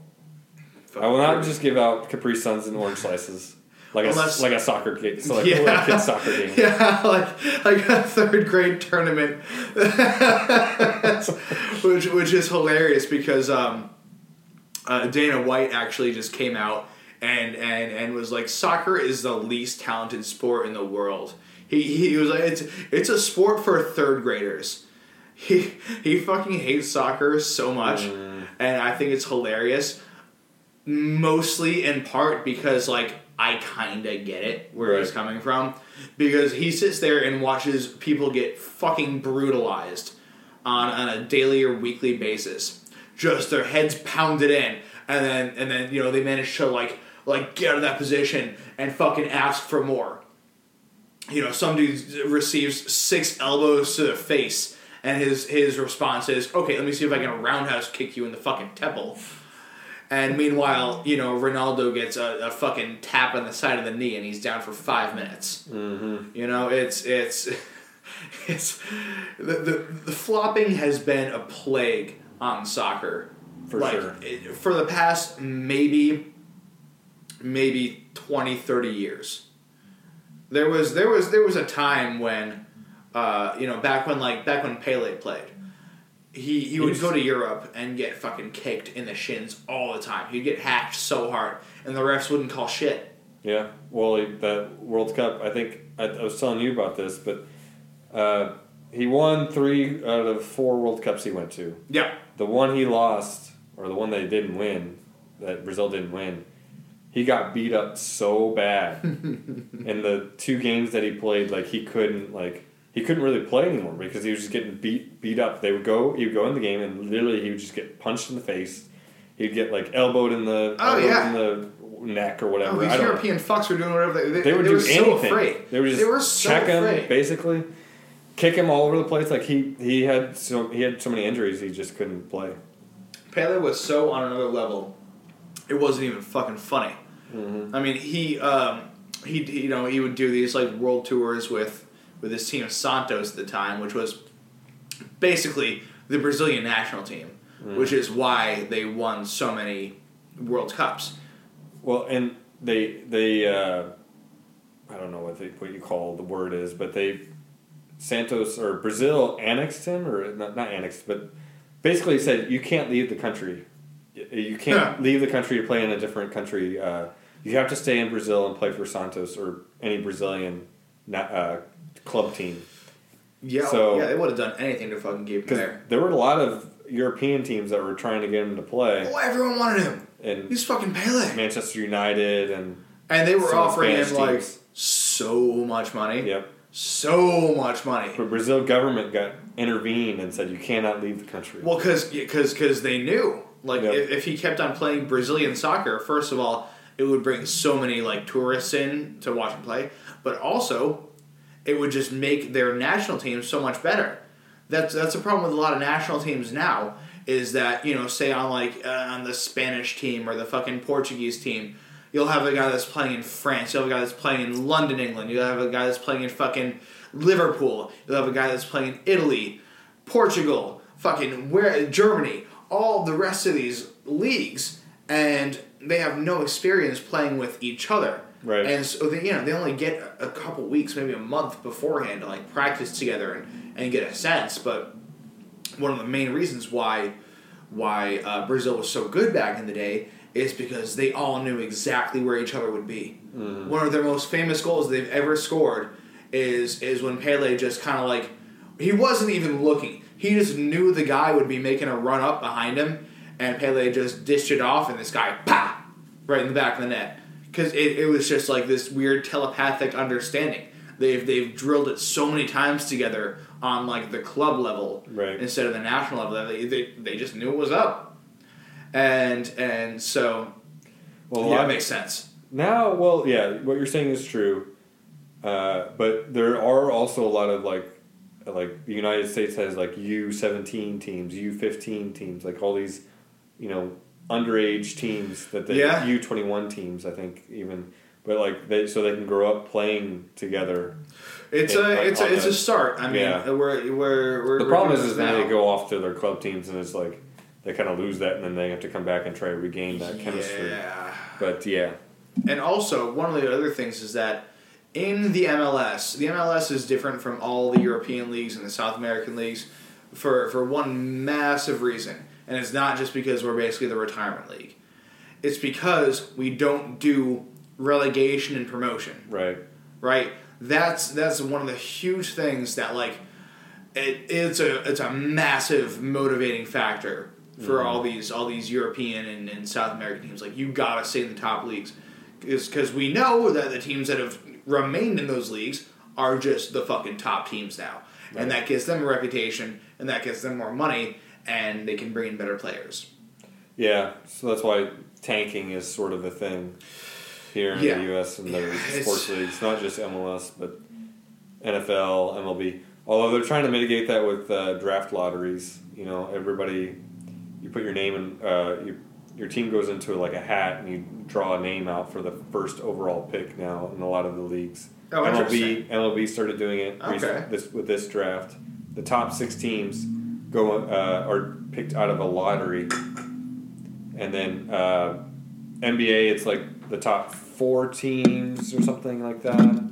I will not just give out Capri Suns and orange slices. Like Unless- a like a soccer game, so like Yeah. a kid soccer game. <laughs> Yeah, like like a third grade tournament, <laughs> which which is hilarious because um, uh, Dana White actually just came out and and and was like soccer is the least talented sport in the world. He he was like it's it's a sport for third graders. <laughs> He he fucking hates soccer so much, and I think it's hilarious. Mostly in part because like I kind of get it where he's coming from, because he sits there and watches people get fucking brutalized on on a daily or weekly basis, just their heads pounded in, and then and then you know they manage to like like get out of that position and fucking ask for more. You know, some dude receives six elbows to the face, and his his response is, "Okay, let me see if I can roundhouse kick you in the fucking temple." And meanwhile, you know, Ronaldo gets a, a fucking tap on the side of the knee, and he's down for five minutes. Mm-hmm. You know, it's it's <laughs> it's the, the the flopping has been a plague on soccer. For like, sure. it- for the past maybe maybe 20 30 years. There was there was there was a time when uh, you know back when like back when Pele played. He he would go to Europe and get fucking kicked in the shins all the time. He'd get hacked so hard and the refs wouldn't call shit. Yeah, well, he- that World Cup, I think I, I was telling you about this, but uh, he won three out of four World Cups he went to. Yeah. The one he lost, or the one they didn't win, that Brazil didn't win, he got beat up so bad. <laughs> in the two games that he played, like he couldn't like he couldn't really play anymore because he was just getting beat beat up. They would go, he would go in the game, and literally he would just get punched in the face. He'd get like elbowed in the Oh, elbowed yeah. in the neck or whatever. Oh, these don't know. European fucks were doing whatever they they, They would they do were anything. so afraid. They would just They were so check him afraid. basically, kick him all over the place. Like he he had so he had so many injuries he just couldn't play. Pele was so on another level, it wasn't even fucking funny. Mm-hmm. I mean, he um, he you know he would do these like world tours with with his team of Santos at the time, which was basically the Brazilian national team, Mm. which is why they won so many World Cups. Well, and they they uh, I don't know what they what you call the word is, but they Santos or Brazil annexed him or not not annexed, but basically said you can't leave the country. You can't Yeah. leave the country to play in a different country. Uh, you have to stay in Brazil and play for Santos or any Brazilian uh, club team. Yeah, So- yeah, they would have done anything to fucking keep him there. there were a lot of European teams that were trying to get him to play, Oh, everyone wanted him. and He's fucking Pele. Manchester United and And they were offering him Spanish like teams. so much money. yep. So much money. But Brazil government got intervened and said you cannot leave the country. Well, because because they knew like Yep. if, if he kept on playing Brazilian soccer, first of all, it would bring so many like tourists in to watch him play, but also it would just make their national team so much better. That's that's the problem with a lot of national teams now is that you know say on like uh, on the Spanish team or the fucking Portuguese team. You'll have a guy that's playing in France. You'll have a guy that's playing in London, England. You'll have a guy that's playing in fucking Liverpool. You'll have a guy that's playing in Italy, Portugal, fucking where Germany, all the rest of these leagues, and they have no experience playing with each other. Right. And so they, you know, they only get a couple weeks, maybe a month beforehand to like practice together and, and get a sense. But one of the main reasons why why uh, Brazil was so good back in the day is because they all knew exactly where each other would be. One of their most famous goals they've ever scored is is when Pele just kind of like he wasn't even looking. He just knew the guy would be making a run up behind him, and Pele just dished it off, and this guy pa right in the back of the net because it, it was just like this weird telepathic understanding. They've they've drilled it so many times together on like the club level Right. instead of the national level. They, they, they just knew it was up, and and so well, yeah, it makes sense. now, well, yeah, what you're saying is true, uh, but there are also a lot of like, like the United States has like U seventeen teams, U fifteen teams, like all these, you know, underage teams that they Yeah. U twenty one teams, I think even, but like they so they can grow up playing together. It's a like it's a it's a start. I mean, Yeah. we're we're, we're The problem is, is now. they go off to their club teams and it's like they kind of lose that, and then they have to come back and try to regain that chemistry. Yeah. But yeah, And also, one of the other things is that in the MLS, the MLS is different from all the European leagues and the South American leagues for, for one massive reason. And it's not just because we're basically the retirement league, it's because we don't do relegation and promotion. Right. right? That's that's one of the huge things that like it, it's a it's a massive motivating factor for mm-hmm. all these all these European and, and South American teams. Like you gotta stay in the top leagues, because we know that the teams that have remained in those leagues are just the fucking top teams now, and that gives them a reputation and that gets them more money, and they can bring in better players. Yeah, so that's why tanking is sort of a thing here in Yeah. the U.S. and the Yeah, sports leagues, not just MLS, but NFL, MLB. Although they're trying to mitigate that with uh, draft lotteries. You know, everybody, you put your name in, uh, your, your team goes into like a hat and you draw a name out for the first overall pick now in a lot of the leagues. Oh, MLB. MLB started doing it Okay. this, with this draft. The top six teams go uh, are picked out of a lottery, and then uh, NBA it's like the top four teams or something like that.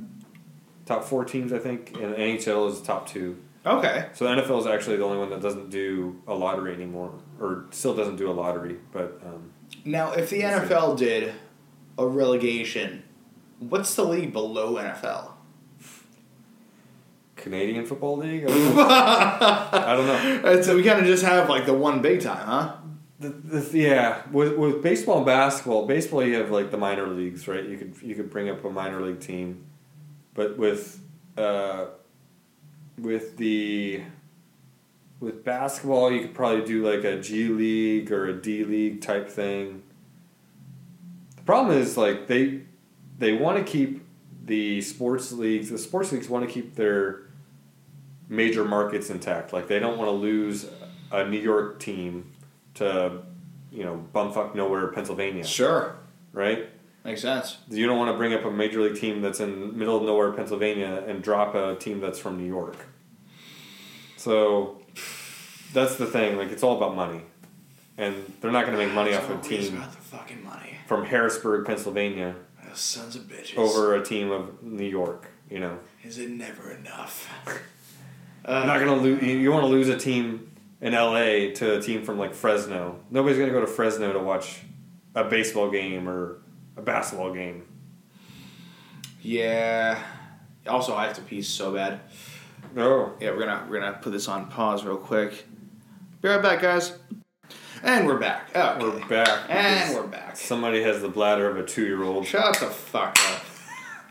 Top four teams, I think, and NHL is the top two. Okay. So the NFL is actually the only one that doesn't do a lottery anymore, or still doesn't do a lottery. But um, Now, if the see. NFL did a relegation, what's the league below NFL? Canadian Football League, <laughs> I don't know. I don't know. <laughs> So we kind of just have like the one big time, huh? The, the, yeah, with with baseball and basketball, baseball you have like the minor leagues, right? You could you could bring up a minor league team, but with uh, with the with basketball, you could probably do like a G League or a D League type thing. The problem is like they they want to keep the sports leagues. The sports leagues want to keep their major markets intact. Like they don't want to lose a New York team to you know bumfuck nowhere, Pennsylvania, Sure. right? Makes sense. You don't want to bring up a major league team that's in middle of nowhere, Pennsylvania, and drop a team that's from New York. So that's the thing. Like it's all about money, and they're not going to make money off a team about the fucking money. from Harrisburg, Pennsylvania, Those sons of bitches. over a team of New York. You know, Is it never enough? <laughs> you're Uh, not to lose. You, want to lose a team in L.A. to a team from like Fresno. Nobody's going to go to Fresno to watch a baseball game or a basketball game. yeah. Also, I have to pee so bad. No. Yeah, we're gonna we're gonna put this on pause real quick. Be right back, guys. And we're back. Okay. We're back. And we're back. Somebody has the bladder of a two-year-old. Shut the fuck up.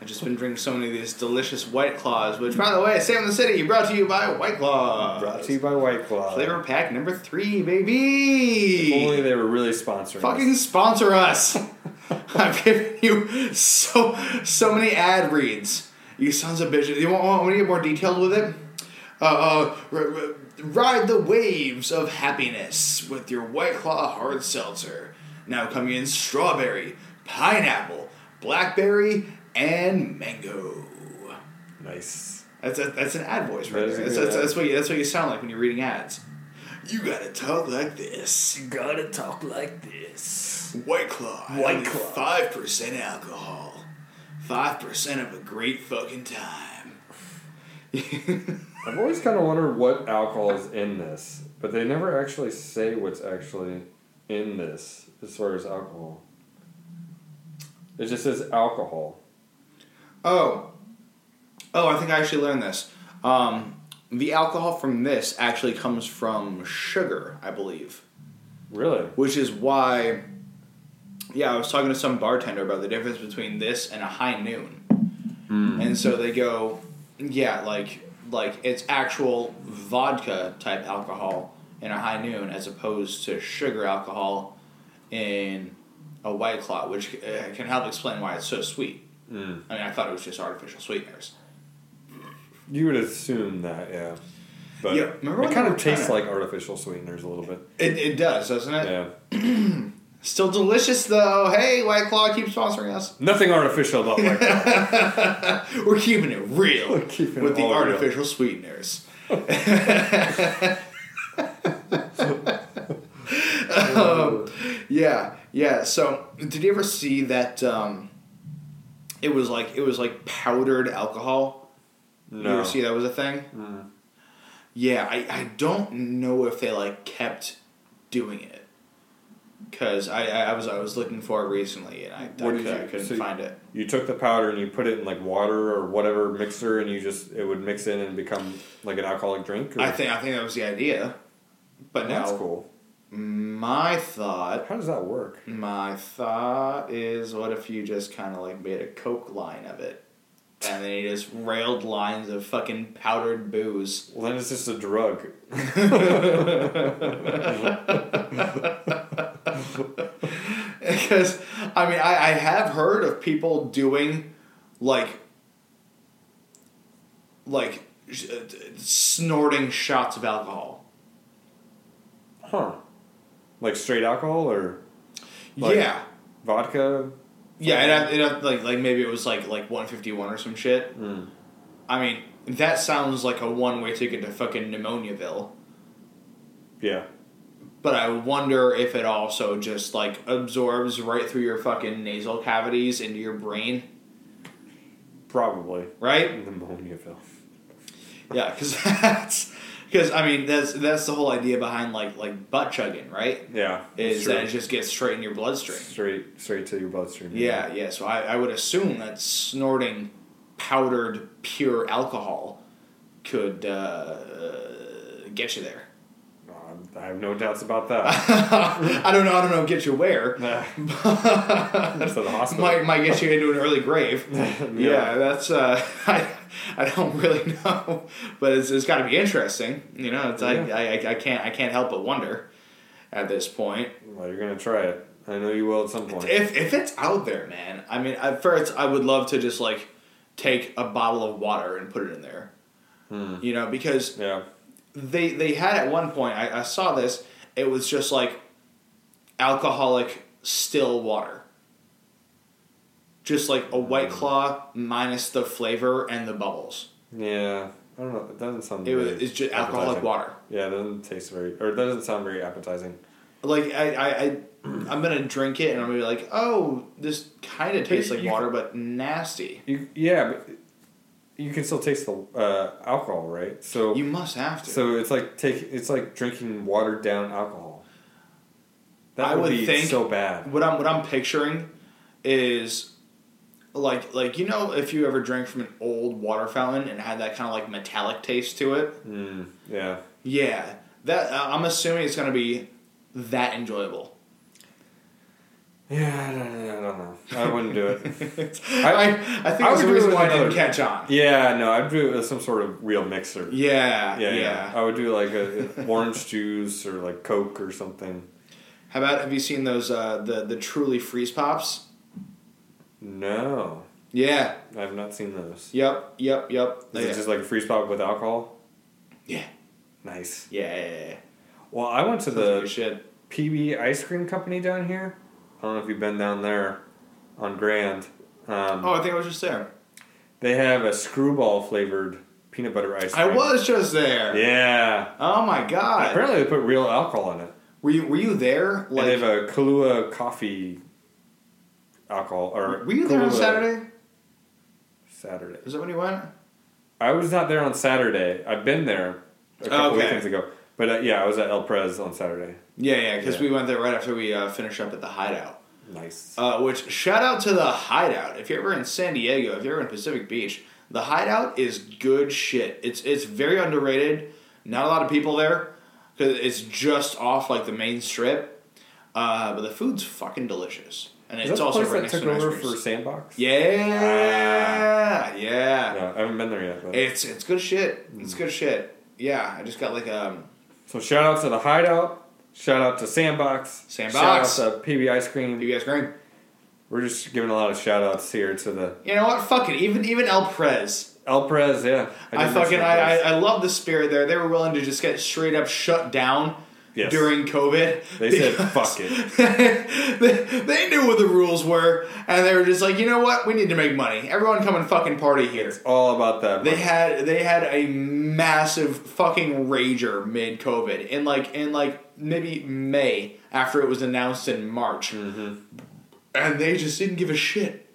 I've just been drinking so many of these delicious White Claws, which, by the way, Sam in the City, brought to you by White Claw. Brought to you by White Claw. Flavor pack number three, If only baby. they were really sponsoring. Fucking us. sponsor us. <laughs> I've given you so so many ad reads. You sons of bitches. You want, want to get more detailed with it? Uh, uh, r- r- ride the waves of happiness with your White Claw hard seltzer. Now coming in strawberry, pineapple, blackberry, and mango. Nice. That's a, that's an ad voice right That there. That's, that's, that's what you, that's what you sound like when you're reading ads. You gotta talk like this. You gotta talk like this. White Claw. White Claw. Five percent alcohol. Five percent of a great fucking time. I've always kind of wondered what alcohol is in this, but they never actually say what's actually in this as far as alcohol. It just says alcohol. Oh. Oh, I think I actually learned this. Um, the alcohol from this actually comes from sugar, I believe. Really? Which is why, yeah, I was talking to some bartender about the difference between this and a high noon. And so they go, yeah, like like it's actual vodka type alcohol in a high noon as opposed to sugar alcohol in a white claw, which uh, can help explain why it's so sweet. Mm. I mean, I thought it was just artificial sweeteners. You would assume that, yeah. But Yeah, remember it kind of tastes like artificial sweeteners a little bit. It, it does, doesn't it? Yeah. <clears throat> Still delicious though. Hey, White Claw, keep sponsoring us. Nothing artificial about White Claw. <laughs> We're keeping it real We're keeping with it the all real. artificial sweeteners. <laughs> <laughs> um, yeah, yeah. So, did you ever see that? Um, it was like it was like powdered alcohol. No. You ever see that was a thing? Mm. Yeah, I, I don't know if they like kept doing it because I, I was I was looking for it recently and I, I, did I couldn't so find it. You took the powder and you put it in like water or whatever mixer, and you just it would mix in and become like an alcoholic drink. Or? I think I think that was the idea, but now that's cool. My thought How does that work? My thought is, what if you just kind of like made a Coke line of it, and then you just railed lines of fucking powdered booze. Well, then it's just a drug. <laughs> Because I mean, I, I have heard of people doing like like sh- uh, snorting shots of alcohol. Huh? Like straight alcohol or Like- yeah, vodka? yeah. It it like like maybe it was like like one fifty one or some shit. Mm. I mean, that sounds like a one way ticket to fucking Pneumoniaville. Yeah. but I wonder if it also just like absorbs right through your fucking nasal cavities into your brain, Probably. right? Pneumoniaville. Yeah, because <laughs> that's because I mean that's that's the whole idea behind like like butt chugging, right? Yeah. Is that it just gets straight in your bloodstream. straight straight to your bloodstream. Yeah, yeah. So I, I would assume that snorting powdered pure alcohol could uh, get you there. I have no doubts about that. <laughs> I don't know. I don't know. Get you where? <laughs> That's <laughs> the hospital. Might might get you into an early grave. Yeah. yeah, that's. Uh, I I don't really know, but it's, it's got to be interesting. You know, it's Yeah. I, I I can't I can't help but wonder at this point well, you're gonna try it. I know you will at some point. if if it's out there, man. I mean, at first I would love to just like take a bottle of water and put it in there. Hmm. You know, because Yeah. They they had at one point I, I saw this. It was just like alcoholic still water. Just like a white mm. claw minus the flavor and the bubbles. Yeah. I don't know. It doesn't sound. It was it's just alcoholic water. Yeah, it doesn't taste very, or it doesn't sound very appetizing. Like I, I, I I'm gonna drink it and I'm gonna be like, oh, this kind of tastes like you- water, but nasty. You, yeah, but you can still taste the uh, alcohol, right? So, You must have to. so it's like take, it's like drinking watered down alcohol. That I would, would be think- so bad. what I'm what I'm picturing is like like you know if you ever drank from an old water fountain and had that kind of like metallic taste to it. Mm, yeah. Yeah, that uh, I'm assuming it's gonna be that enjoyable. Yeah, I don't, I don't know. I wouldn't do it. <laughs> I, I, I think I would the reason why I didn't catch on. Yeah, no, I'd do it with some sort of real mixer. Yeah, Yeah, yeah. yeah. I would do like a, <laughs> orange juice or like Coke or something. How about have you seen those uh, the the truly freeze pops? No, Yeah. I have not seen those. Yep. Yep. Yep. Is it just like a freeze pop with alcohol? yeah. Nice. Yeah. Well, I went to Sounds the. PB Ice Cream Company down here. I don't know if you've been down there on Grand. Um, Oh, I think I was just there. They have a screwball flavored peanut butter ice cream. I was just there. Yeah. Oh my god. Apparently, they put real alcohol in it. Were you were you there? and they have a Kahlua coffee alcohol. Or were you there on Saturday? Saturday. Is that when you went? I was not there on Saturday. I've been there a couple Okay. weekends ago. But uh, yeah, I was at El Prez on Saturday. Yeah, yeah, because Yeah. we went there right after we uh, finished up at the Hideout. Nice. Uh, which shout out to the Hideout. If you're ever in San Diego, if you're ever in Pacific Beach, the Hideout is good shit. It's it's very underrated. Not a lot of people there because it's just off like the main strip. Uh, but the food's fucking delicious, and Is it's also right next took to over for Sandbox? Yeah, yeah. No, I haven't been there yet. But. It's it's good shit. It's good shit. Yeah, I just got like um So shout out to the Hideout. Shout out to Sandbox. Sandbox. Shout out to PB Ice Cream. you guys green. We're just giving a lot of shout outs here to the You know what? Fuck it. Even even El Prez. El Prez. Yeah, I, did fucking I, I I love the spirit there. They were willing to just get straight up shut down Yes. during COVID. They said, "Fuck it." <laughs> they, they knew what the rules were, and they were just like, you know what? We need to make money. Everyone come and fucking party here. It's all about that. They had they had a massive fucking rager mid COVID in like in like maybe May after it was announced in March, Mm-hmm. and they just didn't give a shit.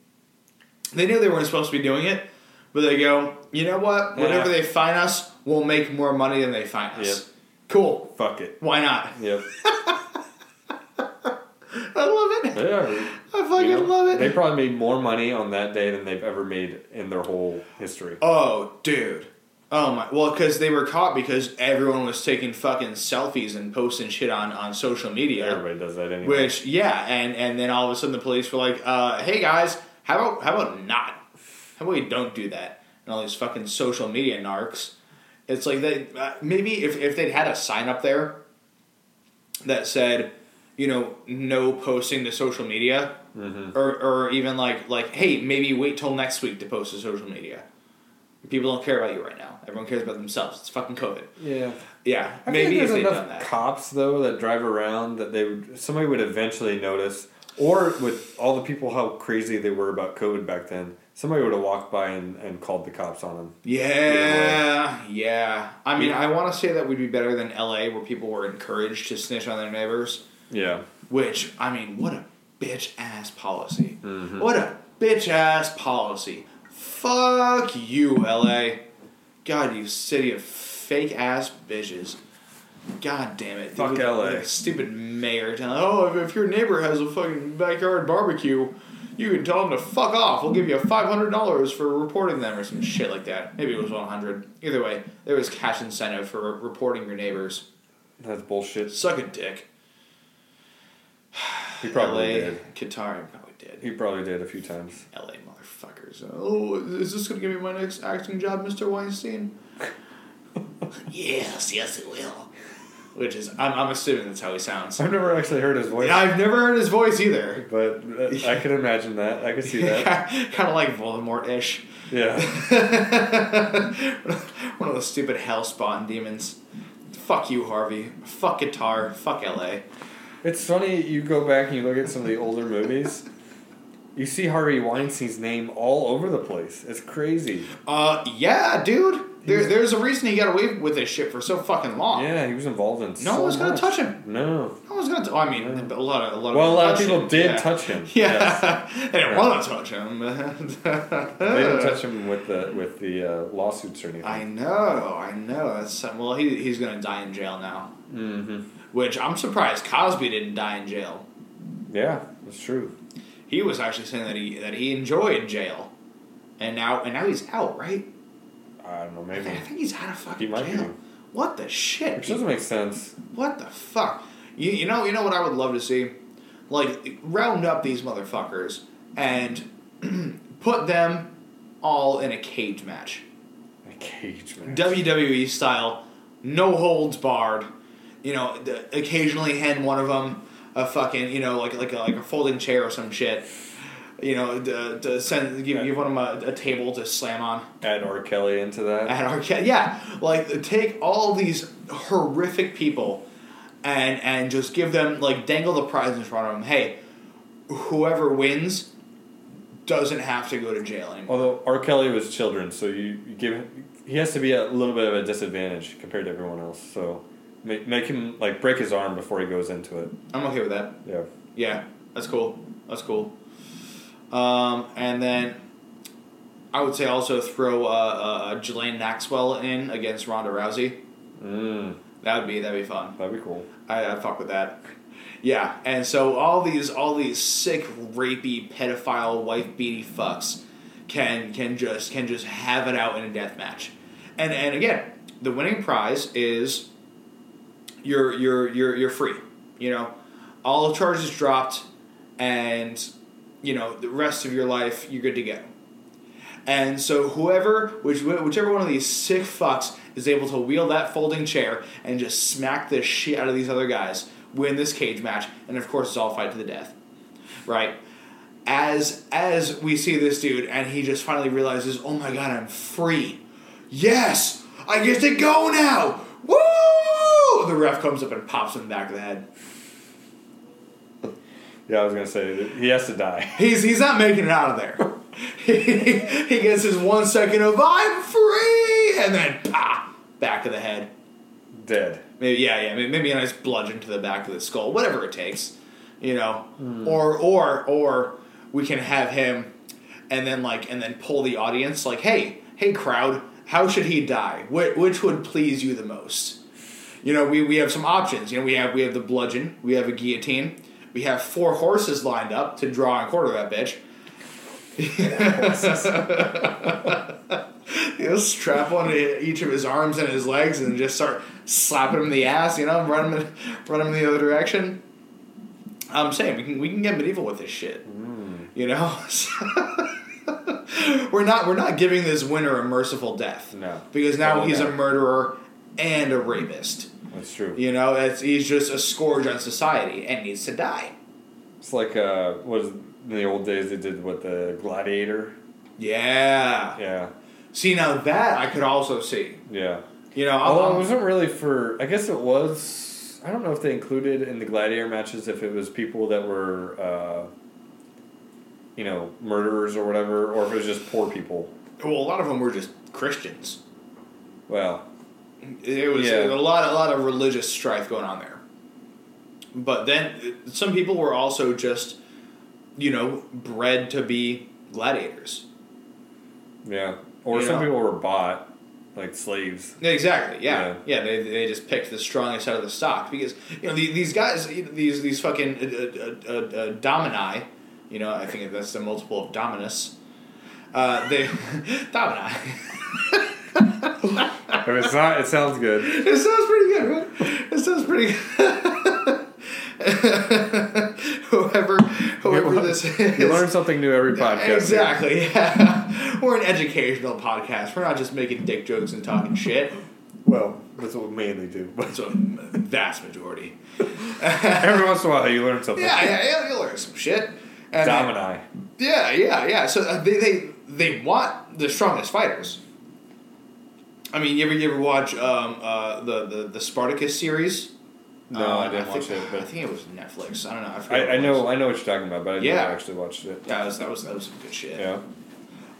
They knew they weren't supposed to be doing it, but they go, you know what? Whatever Yeah. they fine us, we'll make more money than they fine us. Yep. Cool. Fuck it. Why not? Yep. <laughs> I love it. Yeah. I fucking you know, love it. They probably made more money on that day than they've ever made in their whole history. Oh, dude. Oh my. Well, because they were caught because everyone was taking fucking selfies and posting shit on on social media. Everybody does that anyway. Which yeah, and and then all of a sudden the police were like, uh, "Hey guys, how about how about not? How about we don't do that?" And all these fucking social media narcs. It's like they uh, maybe if if they'd had a sign up there that said, you know, no posting to social media, Mhm. or or even like like hey, maybe wait till next week to post to social media. People don't care about you right now. Everyone cares about themselves. It's fucking COVID. yeah. Yeah, I maybe think if there's they'd enough done that. cops though that drive around that they would somebody would eventually notice, or with all the people how crazy they were about COVID back then, somebody would have walked by and, and called the cops on him. Yeah, yeah. I mean, I want to say that we'd be better than L.A., where people were encouraged to snitch on their neighbors. Yeah. Which, I mean, what a bitch ass policy. Mhm. What a bitch ass policy. Fuck you, LA. God, you city of fake ass bitches. God damn it. Fuck LA. Stupid mayor telling, oh, if, if your neighbor has a fucking backyard barbecue, you can tell them to fuck off. We'll give you $500 for reporting them or some shit like that. Maybe it was 100 Either way, there was cash incentive for reporting your neighbors. That's bullshit. Suck a dick. <sighs> He probably LA, did. Qatar probably did. He probably did a few times. LA motherfuckers. Oh, is this going to give me my next acting job, Mr. Weinstein? <laughs> yes, yes, it will. Which is, I'm, I'm assuming that's how he sounds. I've never actually heard his voice, I've never heard his voice either. but uh, I could imagine that. I could see that. <laughs> kind of like Voldemort ish. Yeah. <laughs> One of those stupid hell spawn demons. Fuck you, Harvey. Fuck guitar. Fuck LA. It's funny, you go back and you look at some of the older movies, you see Harvey Weinstein's name all over the place. It's crazy. Uh, yeah, dude. There, He's- there's a reason he got away with this shit for so fucking long. Yeah, he was involved in No so one's gonna much. touch him. No. No one's gonna. T- I mean, Yeah. a lot of a lot of Well, a lot of people him. did yeah. touch him. Yeah, Yes. <laughs> they didn't Yeah. want to touch him. They didn't <laughs> touch him with the with the uh, lawsuits or anything. I know, I know. That's well, he he's gonna die in jail now. mm-hmm. Which I'm surprised Cosby didn't die in jail. Yeah, that's true. He was actually saying that he that he enjoyed jail, and now and now he's out, right? I don't know, I maybe. think, I think he's out of fucking He might jail. be. What the shit? Which doesn't make sense. What the fuck? You, you know you know what I would love to see? Like round up these motherfuckers and <clears throat> put them all in a cage match. A cage match. WWE style, no holds barred. You know, occasionally hand one of them a fucking, you know, like like a, like a folding chair or some shit. You know, to, to send give, give one of them a, a table to slam on. Add R. Kelly into that. At Arquette, yeah, like take all these horrific people, and and just give them like dangle the prize in front of them. Hey, whoever wins doesn't have to go to jail anymore. Although R. Kelly was children, so you, you give him, he has to be a little bit of a disadvantage compared to everyone else. So make, make him like break his arm before he goes into it. I'm okay with that. Yeah. Yeah, that's cool. That's cool. Um, and then I would say also throw uh, uh, Ghislaine Maxwell in against Ronda Rousey. Mm, That would be that'd be fun. that'd be cool. I I fuck with that. Yeah, and so all these all these sick, rapey, pedophile, wife beaty fucks can can just can just have it out in a death match, and and again, the winning prize is you're you're you're you're free. You know, all charges dropped, and you know the rest of your life you're good to go. And so whoever, which whichever one of these sick fucks is able to wheel that folding chair and just smack the shit out of these other guys, win this cage match, and of course it's all fight to the death, right? As as we see this dude, and he just finally realizes, oh my god, I'm free. Yes, I get to go now. Woo! The ref comes up and pops him in the back of the head. Yeah, I was gonna say he has to die. <laughs> He's he's not making it out of there. <laughs> he, he gets his one second of I'm free, and then pa, back of the head. Dead. Maybe yeah, yeah. Maybe, a nice bludgeon to the back of the skull. Whatever it takes, you know. Hmm. Or or or we can have him, and then like and then pull the audience like, hey, hey, crowd, how should he die? Which, which would please you the most? You know, we, we have some options. You know, we have we have the bludgeon, we have a guillotine, we have four horses lined up to draw and quarter that bitch. <laughs> know, strap one to each of his arms and his legs and just start slapping him in the ass, you know, run him in, run him in the other direction. I'm saying we can we can get medieval with this shit. Hmm. You know? <laughs> we're not we're not giving this winner a merciful death. No. Because now Oh, he's no. a murderer and a rapist. That's true. You know, it's, he's just a scourge on society and needs to die. It's like uh, what is in the old days they did with the gladiator. Yeah. Yeah. See now that I could also see. Yeah. You know, Although it wasn't really for. I guess it was. I don't know if they included in the gladiator matches if it was people that were. Uh, you know, murderers or whatever, or if it was just poor people. Well, a lot of them were just Christians. Well, It was Yeah. a lot, a lot of religious strife going on there. But then uh, some people were also just, you know, bred to be gladiators. yeah. Or You some know? people were bought, like slaves. Exactly. Yeah. Yeah. Yeah. they, they just picked the strongest out of the stock because you know the, these guys, these these fucking uh, uh, uh, uh, domini, you know, I think that's the multiple of dominus. Uh, they <laughs> domini. <laughs> If it's not, it sounds good. It sounds pretty good, right? It sounds pretty good. whoever, whoever this is. You learn something new every podcast. Exactly, yeah. We're an educational podcast. We're not just making dick jokes and talking shit. Well, that's what we mainly do. But That's a vast majority. every once in a while, you learn something. Yeah, yeah, yeah. You learn some shit. And Domini. Yeah, yeah, yeah. So uh, they, they they want the strongest fighters. I mean, you ever you ever watch um, uh, the, the the Spartacus series? No, Uh, I didn't watch think, it, but I think it was Netflix. I don't know. I, I, I know. I know what you're talking about, but I Yeah. never actually watched it. Yeah, that was that was that was some good shit. Yeah.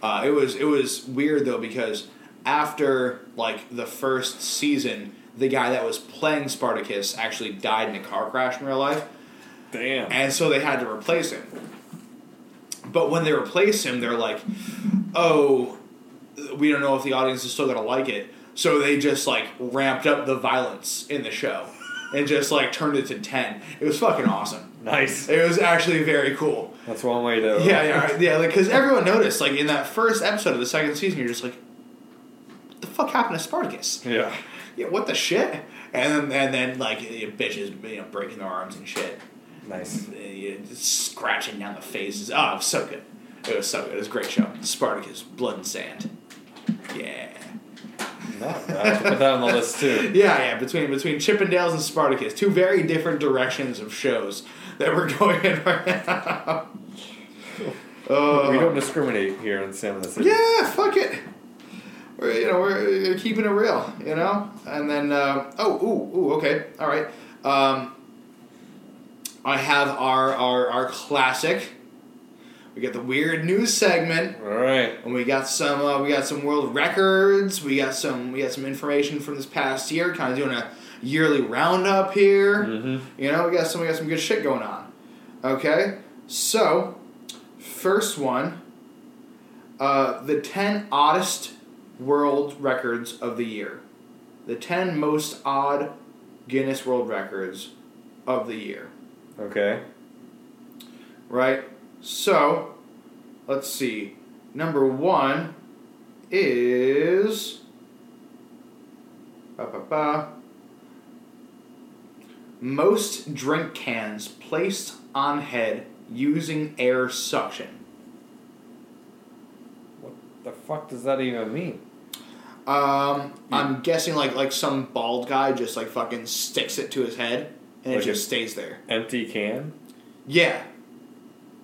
Uh, it was it was weird though because after like the first season, the guy that was playing Spartacus actually died in a car crash in real life, Damn. and so they had to replace him. But when they replace him, they're like, "Oh, we don't know if the audience is still gonna like it." So they just like ramped up the violence in the show, and just like turned it to ten. It was fucking awesome. nice. It was actually very cool. That's one way to. Yeah, yeah, yeah. Like, because everyone noticed, like, in that first episode of the second season, you're just like, "What the fuck happened to Spartacus? Yeah. Yeah, what the shit?" And then, and then, like, you know, bitches, you know, breaking their arms and shit, Nice. You know, just scratching down the faces. Oh, it was so good. It was so good. It was a great show. Spartacus, Blood and Sand. Yeah. No, I have to put that on the list too. <laughs> Yeah, yeah. Between between Chippendales and Spartacus, two very different directions of shows that we're <laughs> going in right now. Uh, we don't discriminate here in San City. Yeah, fuck it. We're you know we're uh, keeping it real, you know. And then uh, oh ooh ooh okay all right. Um, I have our our our classic. We got the weird news segment, All right. and we got some uh, we got some world records. We got some we got some information from this past year. Kind of doing a yearly roundup here. Mm-hmm. You know, we got some we got some good shit going on. Okay, so first one, uh, the ten oddest world records of the year, the ten most odd Guinness World Records of the year. Okay. Right. So, let's see. Number one is. Ba, ba, ba. Most drink cans placed on head using air suction. What the fuck does that even mean? Um, I'm guessing like like some bald guy just like fucking sticks it to his head and Like it just a- stays there. Empty can? Yeah.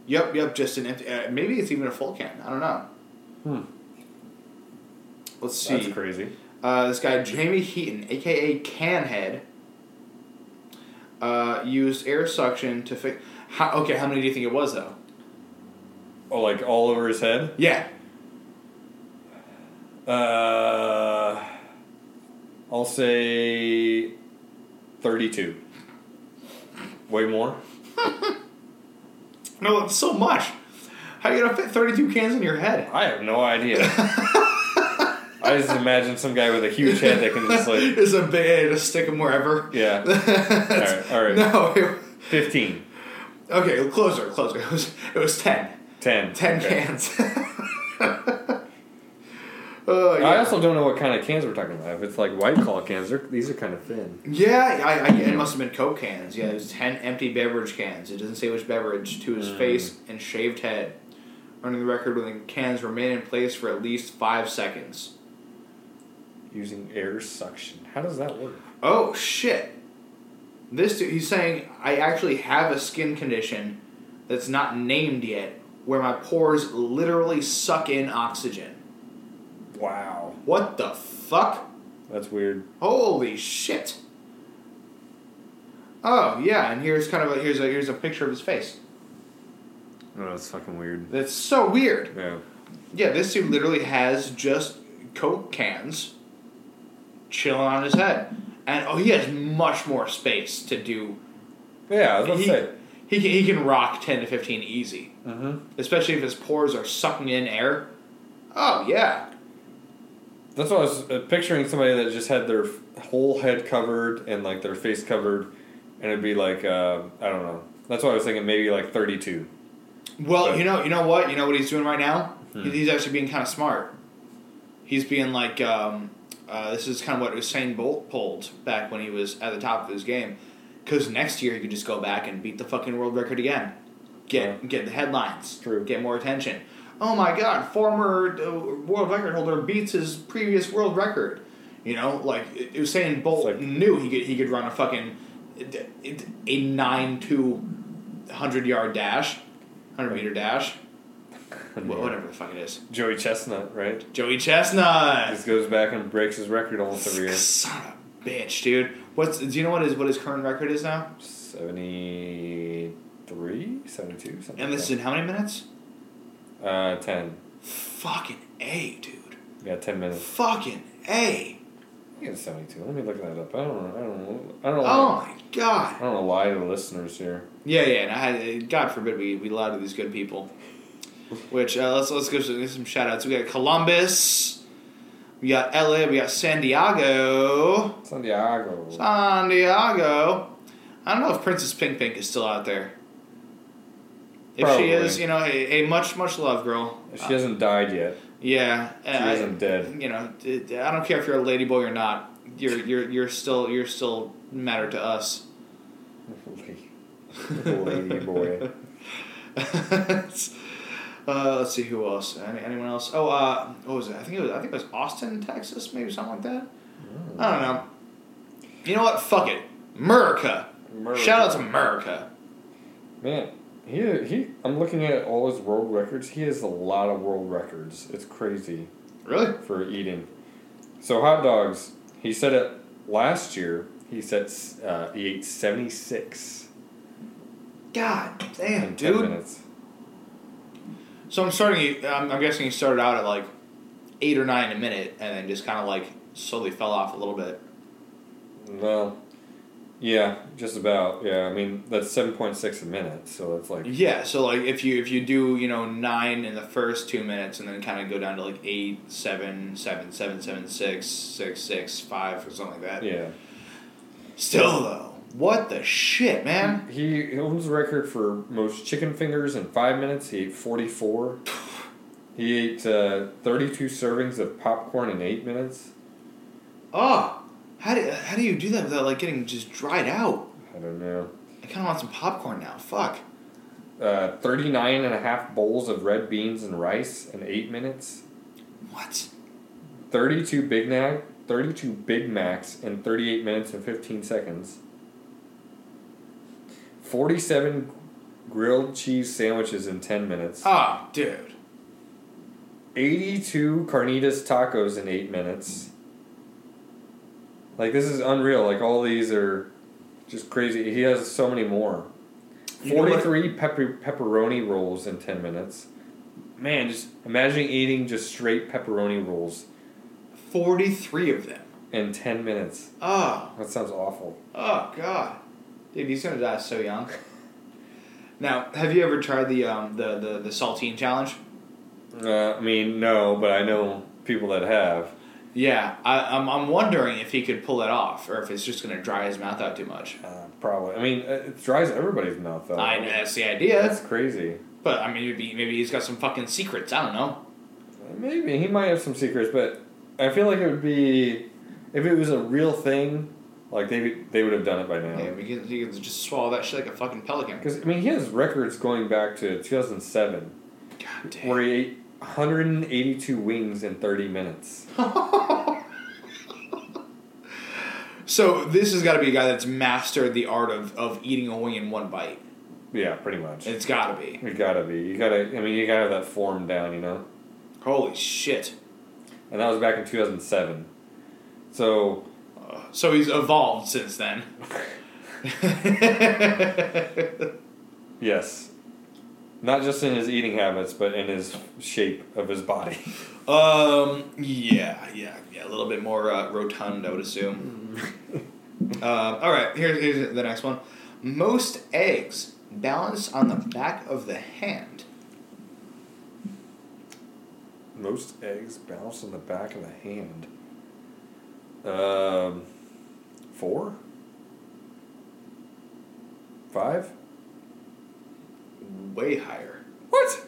Yep, yep. Just an empty. Uh, maybe it's even a full can. I don't know. Hmm. Let's see. That's crazy. Uh, this guy Jamie Keeton, aka Canhead, uh, used air suction to fix. How, okay, how many do you think it was though? Oh, like all over his head? Yeah, Uh, I'll say 32. Way more? <laughs> no, that's so much. How are you gonna fit thirty-two cans in your head? I have no idea. <laughs> I just imagine some guy with a huge head that can just like, It's a big just stick them wherever. yeah. <laughs> That's- all right. No. it- 15. okay, closer, closer. It was it was ten. 10. Ten Okay. cans. <laughs> Oh yeah. I also don't know what kind of cans we're talking about. If it's like White Claw cans, these are kind of thin. Yeah, I, I, it must have been Coke cans. Yeah, it was 10 empty beverage cans. It doesn't say which beverage. To his Mm. face and shaved head. Running the record when the cans remain in place for at least five seconds. Using air suction. How does that work? Oh, shit. This dude, he's saying, I actually have a skin condition that's not named yet where my pores literally suck in oxygen. Wow. What the fuck? That's weird. Holy shit. Oh yeah, and here's kind of a here's a here's a picture of his face. Oh, that's fucking weird. That's so weird. Yeah. Yeah, this dude literally has just Coke cans chilling on his head. And oh, he has much more space to do. Yeah, I was about He, to say. he, can, he can rock 10 to 15 easy. Mm-hmm. Especially if his pores are sucking in air. Oh, yeah. That's what I was uh, picturing somebody that just had their f- whole head covered and like their face covered, and it'd be like uh, I don't know. That's what I was thinking. Maybe like thirty-two. Well, But- you know, you know what? You know what he's doing right now? Hmm. He's actually being kind of smart. He's being like, um, uh, this is kind of what Usain Bolt pulled back when he was at the top of his game. Because next year he could just go back and beat the fucking world record again, get Yeah. get the headlines, True. get more attention. Oh my God! Former uh, world record holder beats his previous world record. You know, like Usain Bolt like- knew he could he could run a fucking a nine two hundred yard dash, hundred meter dash. Wh- Whatever the fuck it is. Joey Chestnut, right? Joey Chestnut. Just goes back and breaks his record almost every year. Son of a bitch, dude. What's do you know what his what his current record is now? 73, 72, something. And this is like in how many minutes? Uh, ten. Fucking a, dude. Yeah, ten minutes. Fucking a. I think it's seventy-two. Let me look that up. I don't know. I don't know. I don't know. Oh my god. I don't know lie to the listeners here. Yeah, yeah. And I had, God forbid we we lie to these good people. Which uh, let's let's go to some shout outs. We got Columbus. We got LA. We got San Diego. San Diego. San Diego. I don't know if Princess Pink Pink is still out there. If Probably. she is, you know, a, a much much love girl. If she hasn't died yet. Yeah, She uh, isn't dead. You know, I don't care if you're a lady boy or not. You're you're you're still you're still matter to us. Lady <laughs> boy. <laughs> uh, let's see who else. Any, anyone else? Oh, uh, what was it? I think it was. I think it was Austin, Texas, maybe something like that. I don't know. You know what? Fuck it, America. Shout out to America. Man, he he. I'm looking at all his world records. He has a lot of world records. It's crazy Really? for eating. So hot dogs. He said it last year. He said uh, he ate seventy six God damn, dude. minutes. So I'm starting. I'm, I'm guessing he started out at like eight or nine a minute, and then just kind of like slowly fell off a little bit. Well, yeah, just about. Yeah, I mean that's seven point six a minute. So it's like Yeah, so like if you if you do you know nine in the first two minutes and then kind of go down to like eight, seven, seven, seven, seven, six, six, six, five, or something like that. yeah. Still though, what the shit, man? He he owns the record for most chicken fingers in five minutes. He ate 44. He ate uh, 32 servings of popcorn in eight minutes. Oh, how do how do you do that without like getting just dried out? I don't know. I kind of want some popcorn now. Fuck. Uh, 39 and a half bowls of red beans and rice in eight minutes. What? 32 Big Mac, 32 Big Macs in 38 minutes and 15 seconds. 47 grilled cheese sandwiches in 10 minutes. Oh, dude. 82 carnitas tacos in 8 minutes. Like this is unreal. Like all these are just crazy. He has so many more. You 43 pepper pepperoni rolls in 10 minutes. Man, just imagine eating just straight pepperoni rolls Forty-three of them. in 10 minutes. Oh, That sounds awful. oh god, dude, he's gonna die so young. Now, have you ever tried the um the the, the saltine challenge? Uh, I mean, no, but I know people that have. Yeah, I, I'm I'm wondering if he could pull it off, or if it's just gonna dry his mouth out too much. Uh, probably. I mean, it dries everybody's mouth though. I know that's the idea, That's crazy. but I mean, maybe maybe he's got some fucking secrets. I don't know. Maybe he might have some secrets, but I feel like it would be if it was a real thing. Like they they would have done it by now. Yeah, he can, he can just swallow that shit like a fucking pelican. Because I mean, he has records going back to 2007, God damn. where he ate 182 wings in 30 minutes. <laughs> so this has got to be a guy that's mastered the art of, of eating a wing in one bite. Yeah, pretty much. It's got to be. You gotta be. You gotta. I mean, you gotta have that form down, you know. Holy shit. And that was back in 2007. So Uh, so he's evolved since then. <laughs> yes, Not just in his eating habits, but in his shape of his body. <laughs> Um. Yeah. Yeah. Yeah. A little bit more uh, rotund, I would assume. <laughs> um. All right. Here's here's the next one. Most eggs balance on the back of the hand. Most eggs bounce on the back of the hand. Um, four? Five? Way higher. What?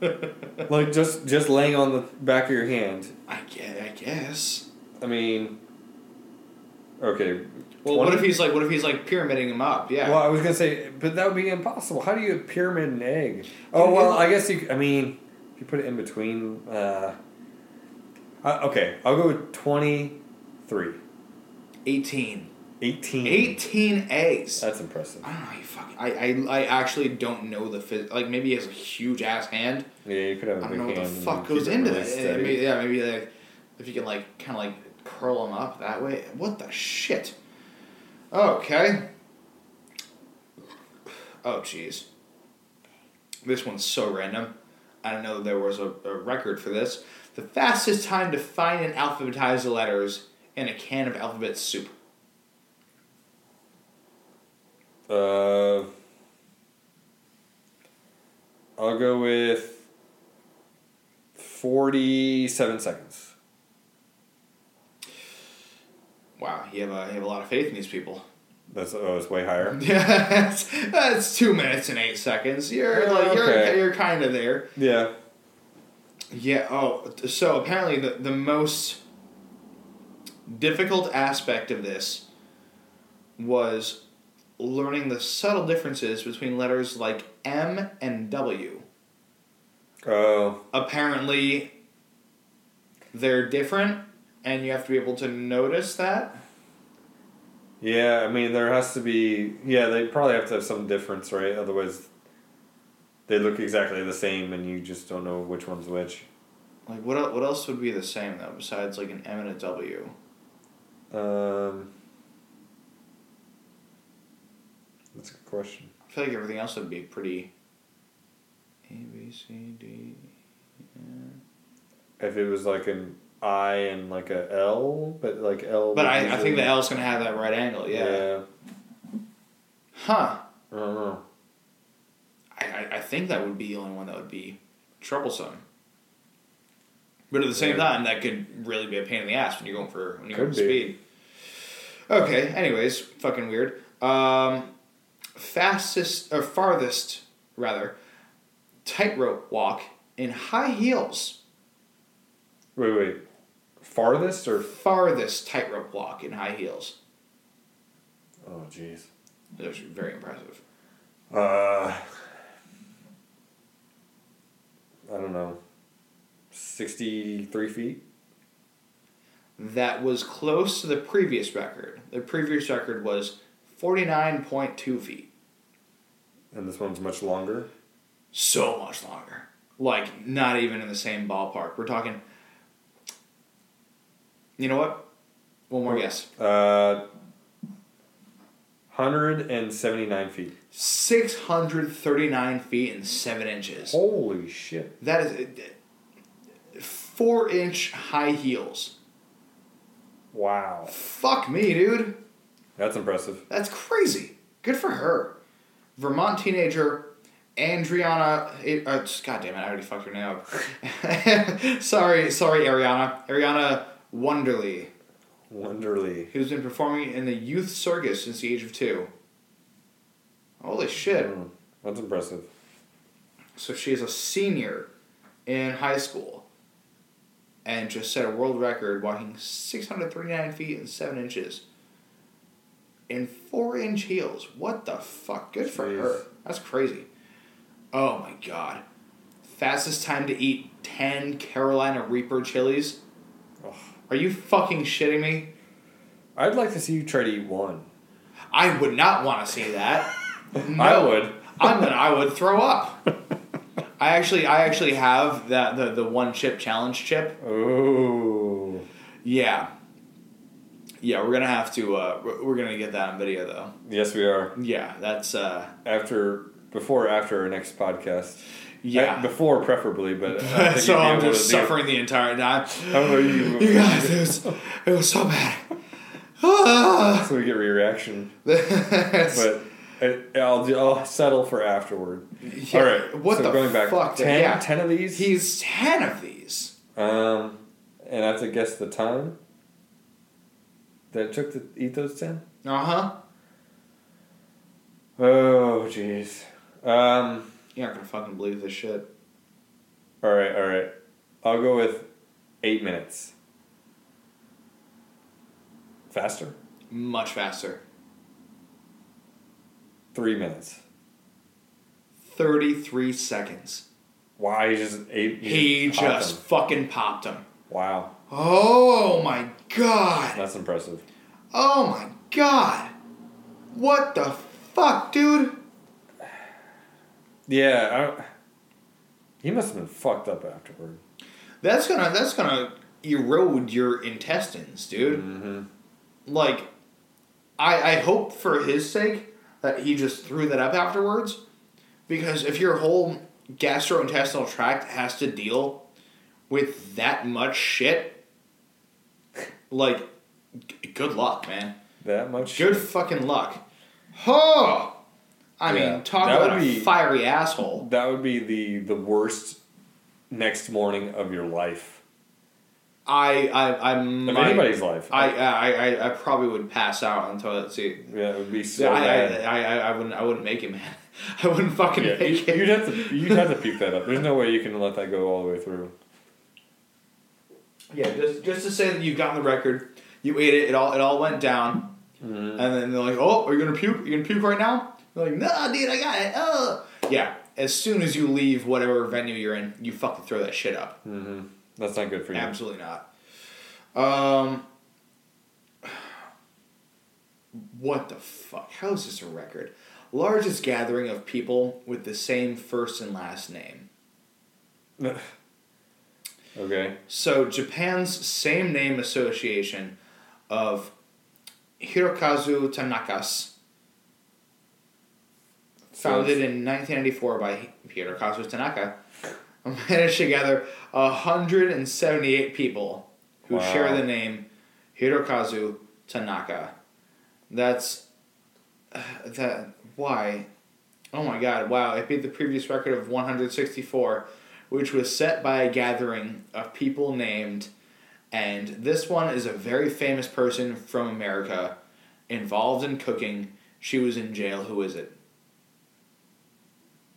<laughs> like just just laying on the back of your hand. I get. I guess. I mean, okay. Well, what if he's like? What if he's like pyramiding him up? Yeah. Well, I was gonna say, but that would be impossible. How do you pyramid an egg? Oh well, I guess you. I mean, if you put it in between. Uh, uh, okay, I'll go with twenty-three. 18. 18. 18 eggs. That's impressive. I don't know how you fucking. I, I, I actually don't know the phys- Like, maybe he has a huge ass hand. Yeah, you could have a I big don't know what the fuck goes into really that. Yeah, maybe, yeah, maybe like, if you can, like, kind of like curl them up that way. What the shit? Okay. Oh, jeez. This one's so random. I don't know that there was a, a record for this. The fastest time to find and alphabetize the letters in a can of alphabet soup. Uh, I'll go with 47 seconds. Wow, you have a, you have a lot of faith in these people. That's oh, it's way higher. <laughs> Yeah, that's, that's two minutes and eight seconds. You're Oh, like you're okay. you're kind of there. Yeah. Yeah. Oh, so apparently the the most difficult aspect of this was learning the subtle differences between letters like M and W. Oh, Apparently, they're different, and you have to be able to notice that. yeah. I mean, there has to be. Yeah, they probably have to have some difference, right? Otherwise, they look exactly the same, and you just don't know which one's which. Like what what else would be the same though besides like an M and a W? Um, that's a good question. I feel like everything else would be pretty. A B C D. If it was like an I and like a L, but like L. But I, I think the L is gonna have that right angle. Yeah. yeah. Huh. I don't know. I, I I think that would be the only one that would be troublesome. But at the same Yeah. time, that could really be a pain in the ass when you're going for when you're Could going for be. speed. Okay. Anyways, fucking weird. Um, fastest or farthest rather, tightrope walk in high heels. Wait, wait. Farthest or Farthest tightrope walk in high heels. oh, jeez. Those are very impressive. Uh, I don't know. Sixty-three feet. That was close to the previous record. The previous record was 49.2 feet. And this one's much longer. So much longer. Like, not even in the same ballpark. We're talking. You know what? One more guess. Uh, hundred and seventy-nine feet. 639 feet and 7 inches. Holy shit! That is. 4 inch high heels. Wow, Fuck me, dude. that's impressive. That's crazy. Good for her. Vermont teenager Andriana. Uh, God damn it! I already fucked her name up. <laughs> sorry, sorry, Ariana. Ariana Wonderly, Wonderly. who's been performing in the youth circus since the age of two. Holy shit! Mm, that's impressive. So she is a senior in high school, and just set a world record walking six hundred thirty nine feet and seven inches. In four inch heels. What the fuck? Good for Jeez. her. That's crazy. Oh my god. Fastest time to eat 10 Carolina Reaper chilies? Ugh. Are you fucking shitting me? I'd like to see you try to eat one. I would not want to see that. <laughs> No. I would. I'm gonna. I would throw up. I actually, I actually have that the the one chip challenge chip. Oh. Yeah. Yeah, we're gonna have to. Uh, we're gonna get that on video though. Yes, we are. Yeah, that's. Uh, After before after our next podcast. Yeah. Uh, before preferably, but I <laughs> so I'm just suffering the entire time. How about you? You guys, it was, it was so bad. Ah. So we get reaction, <laughs> but I, I'll I'll settle for afterward. Yeah, All right. What so the going back, fuck? 10, yeah. 10 of these. He's ten of these. Um, and I have to guess the time that took to eat those ten. Uh huh. Oh, jeez. Um. You're not gonna fucking believe this shit. All right. All right. I'll go with eight minutes. Faster. Much faster. Three minutes. Thirty-three seconds. Wow, he just ate. He popped just them. fucking popped him. Wow, Oh my god. that's impressive. Oh my god. What the fuck, dude? <sighs> Yeah, I, he must have been fucked up afterward. That's gonna that's gonna erode your intestines, dude. Mm-hmm. Like, I I hope for his sake that he just threw that up afterwards, because if your whole gastrointestinal tract has to deal with that much shit, like, g- good luck, man. That much. Good fucking luck. Huh. I Yeah, mean, talk that about would a be- fiery asshole. That would be the the worst next morning of your life. I I I'm Of anybody's life. I, I I I probably would pass out on toilet seat. yeah, it would be so I, I, bad. I, I, I wouldn't I wouldn't make it, man. <laughs> I wouldn't fucking yeah, make you, it. you'd have to you'd have to puke that up. There's no way you can let that go all the way through. Yeah, just just to say that you've gotten the record, you ate it, it all it all went down, Mm-hmm. and then they're like, "Oh, are you gonna puke? Are you gonna puke right now?" You're like, "Nah, dude, I got it." Oh, yeah. As soon as you leave whatever venue you're in, you fucking throw that shit up. Mm-hmm. That's not good for you. Absolutely not. Um, what the fuck? How is this a record? Largest gathering of people with the same first and last name. <laughs> okay. So Japan's same name association of Hirokazu Tanakas, founded in 1994 by Hirokazu Tanaka, managed to gather 178 people who Wow. share the name Hirokazu Tanaka. That's uh, that why? Oh my god! Wow! It beat the previous record of 164, which was set by a gathering of people named, and this one is a very famous person from America, involved in cooking. She was in jail. Who is it?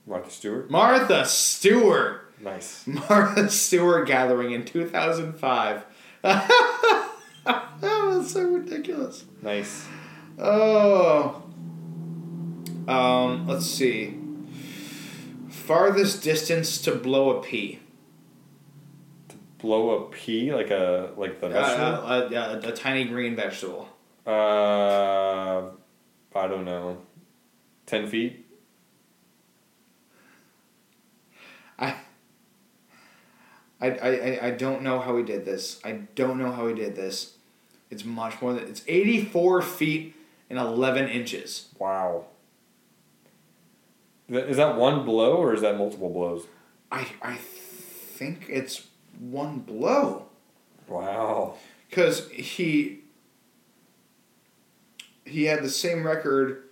Martha Stewart. Martha Stewart. Nice. <laughs> Martha Stewart gathering in 2005. <laughs> that was so ridiculous. Nice. Oh. Um, let's see. Farthest distance to blow a pea. To Blow a pea like a like the Uh, vegetable. uh, a, a, a tiny green vegetable. Uh, I don't know. Ten feet. I, I, I, I don't know how he did this. I don't know how he did this. It's much more than it's eighty four feet and eleven inches. Wow. Is that one blow or is that multiple blows? I I think it's one blow Wow. because he he had the same record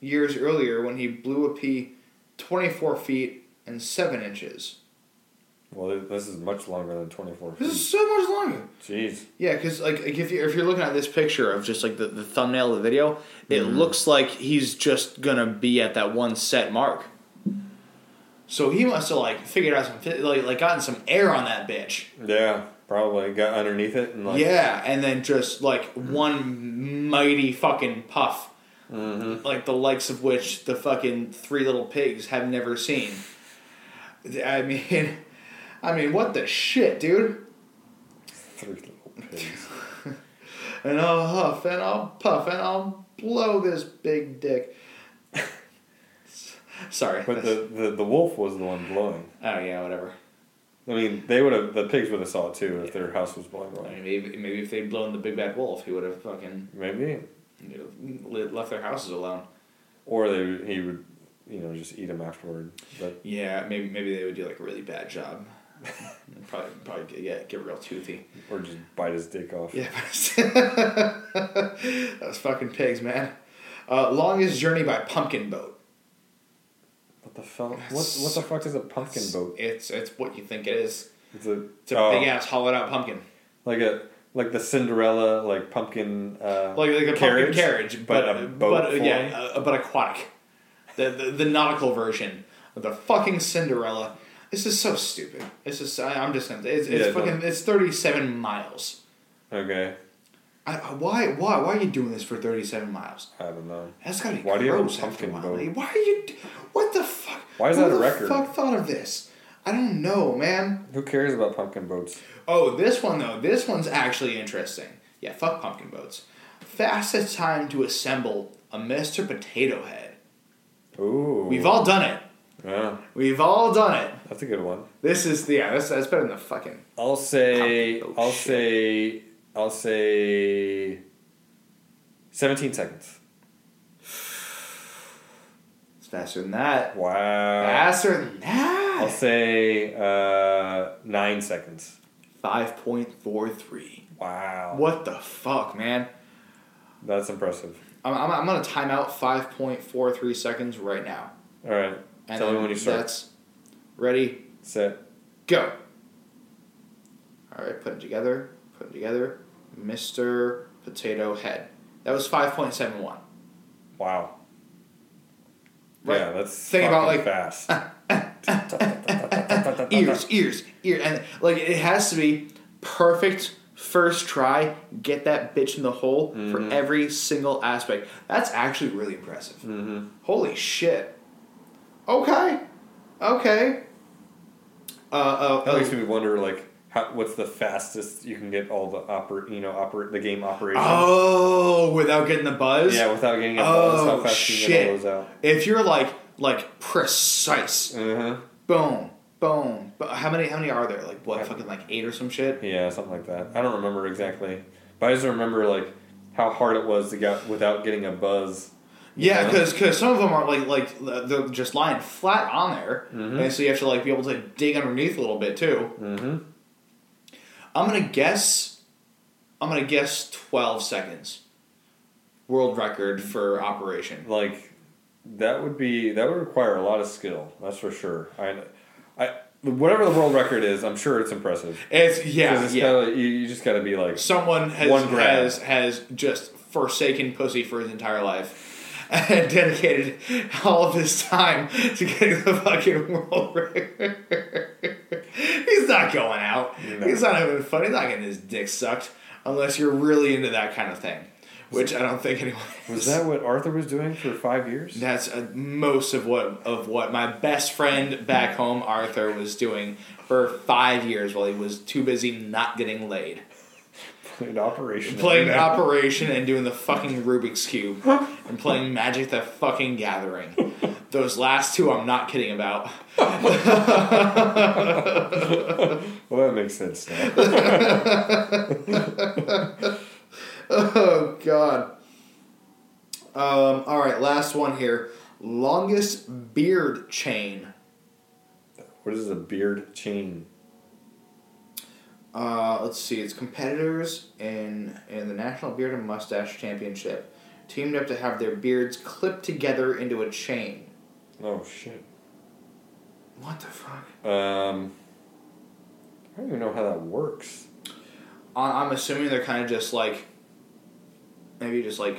years earlier when he blew a pea twenty four feet and seven inches. Well, this is much longer than twenty four This is so much longer. Jeez. Yeah, because like, like if you if you're looking at this picture of just like the, the thumbnail of the video, it Mhm. looks like he's just gonna be at that one set mark. So he must have like figured out some like like gotten some air on that bitch. Yeah, probably got underneath it and like. yeah, and then just like one mighty fucking puff, Mm-hmm. like the likes of which the fucking three little pigs have never seen. I mean, <laughs> I mean, what the shit, dude? Three little pigs. and I'll huff and I'll puff and I'll blow this big dick. <laughs> Sorry. But the, the the wolf was the one blowing. oh yeah, whatever. I mean, they would have the pigs would have saw it too if their house was blowing I mean, maybe maybe if they'd blown the big bad wolf, he would have fucking Maybe, you know, left their houses alone. or they he would you know, just eat them afterward. But Yeah, maybe maybe they would do like a really bad job. <laughs> probably probably get get real toothy. or just bite his dick off. Yeah, <laughs> those fucking pigs, man. Uh, longest journey by pumpkin boat. What the fuck? What what the fuck is a pumpkin boat? It's it's what you think it is. It's a It's a oh, big ass hollowed out pumpkin, like a like the Cinderella like pumpkin. Uh, like like a Carriage, pumpkin carriage, but but a but, boat uh, yeah, uh, but aquatic. The, the the nautical version of the fucking Cinderella. This is so stupid. It's just I, I'm just gonna. It's, it's Yeah, fucking. It's thirty seven miles. okay, I, why why why are you doing this for thirty seven miles? I don't know. That's gotta be Why do you have a gross after pumpkin while. boat? Why are you? What the fuck? Why is Who that a the record? Fuck thought of this. I don't know, man. Who cares about pumpkin boats? Oh, this one though. This one's actually interesting. Yeah, fuck pumpkin boats. Fastest time to assemble a Mr. Potato Head. Ooh, We've all done it. Yeah, We've all done it. that's a good one. This is yeah. That's that's better than the fucking. I'll say boat I'll shit. say I'll say seventeen seconds. It's faster than that. Wow. Faster than that. I'll say uh, nine seconds. Five point four three. Wow. What the fuck, man? That's impressive. I'm, I'm, I'm gonna time out five point four three seconds right now. All right. And Tell me when you start. That's ready. Set. Go. All right, put it together. Put it together. Mr. Potato Head. That was five point seven one. Wow. Right. Yeah, that's Think about, like- fast. <laughs> ears, ears, ear, and like it has to be perfect first try. Get that bitch in the hole for Mhm. every single aspect. That's actually really impressive. mm-hmm. Holy shit. Okay, okay. Uh, uh, That makes uh, me wonder, like, how, what's the fastest you can get all the oper, you know, oper, the game operation? oh, without getting the buzz. Yeah, without getting a buzz, how Oh, fast can you get all shit. those out? If you're like like precise, Uh-huh. boom, boom. But how many? How many are there? Like what? Fucking like eight or some shit. Yeah, something like that. I don't remember exactly, but I just remember like how hard it was to get without getting a buzz. Yeah, Yeah. because some of them are like like they're just lying flat on there, Mhm. and so you have to like be able to dig underneath a little bit too. Mm-hmm. I'm gonna guess. I'm gonna guess twelve seconds. World record for operation. Like that would be that would require a lot of skill. That's for sure. I, I whatever the world record is, I'm sure it's impressive. It's yeah, it's yeah. gotta- you, you just got to be like Someone has has has just forsaken pussy for his entire life. And <laughs> dedicated all of his time to getting the fucking world record. He's not going out. No. He's not having fun. He's not getting his dick sucked unless you're really into that kind of thing, which I don't think anyone Was that what Arthur was doing for five years? That's uh, most of what of what my best friend back home, Arthur, was doing for five years while he was too busy not getting laid, Playing Operation. playing Operation and doing the fucking Rubik's cube, and playing Magic: The Fucking Gathering. Those last two, I'm not kidding about. <laughs> Well, that makes sense now. <laughs> Oh God. Um, all right, last one here. Longest beard chain. what is a beard chain? Uh, let's see. It's competitors in in the National Beard and Mustache Championship teamed up to have their beards clipped together into a chain. Oh shit. What the fuck? Um, I don't even know how that works. I- I'm assuming they're kind of just like maybe just like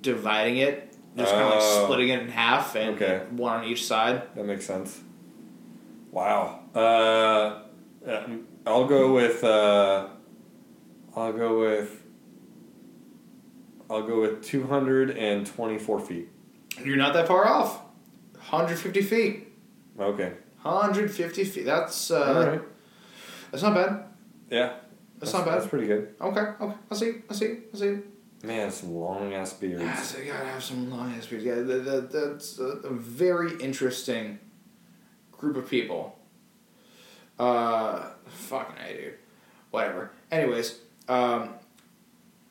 dividing it, just kind of like Oh. splitting it in half and Okay. one on each side. That makes sense. Wow. Uh, um, I'll go with. Uh, I'll go with. I'll go with two hundred and twenty-four feet. You're not that far off. 150 feet. Okay. 150 feet. That's uh, All right. that's not bad. Yeah. That's, not bad. That's pretty good. Okay, okay. I see. I see. I see. Man, some long ass beards. Yeah, so you gotta have some long ass beards. Yeah, that, that, that's a, a very interesting group of people. Uh, fucking I, dude. Whatever. Anyways, um,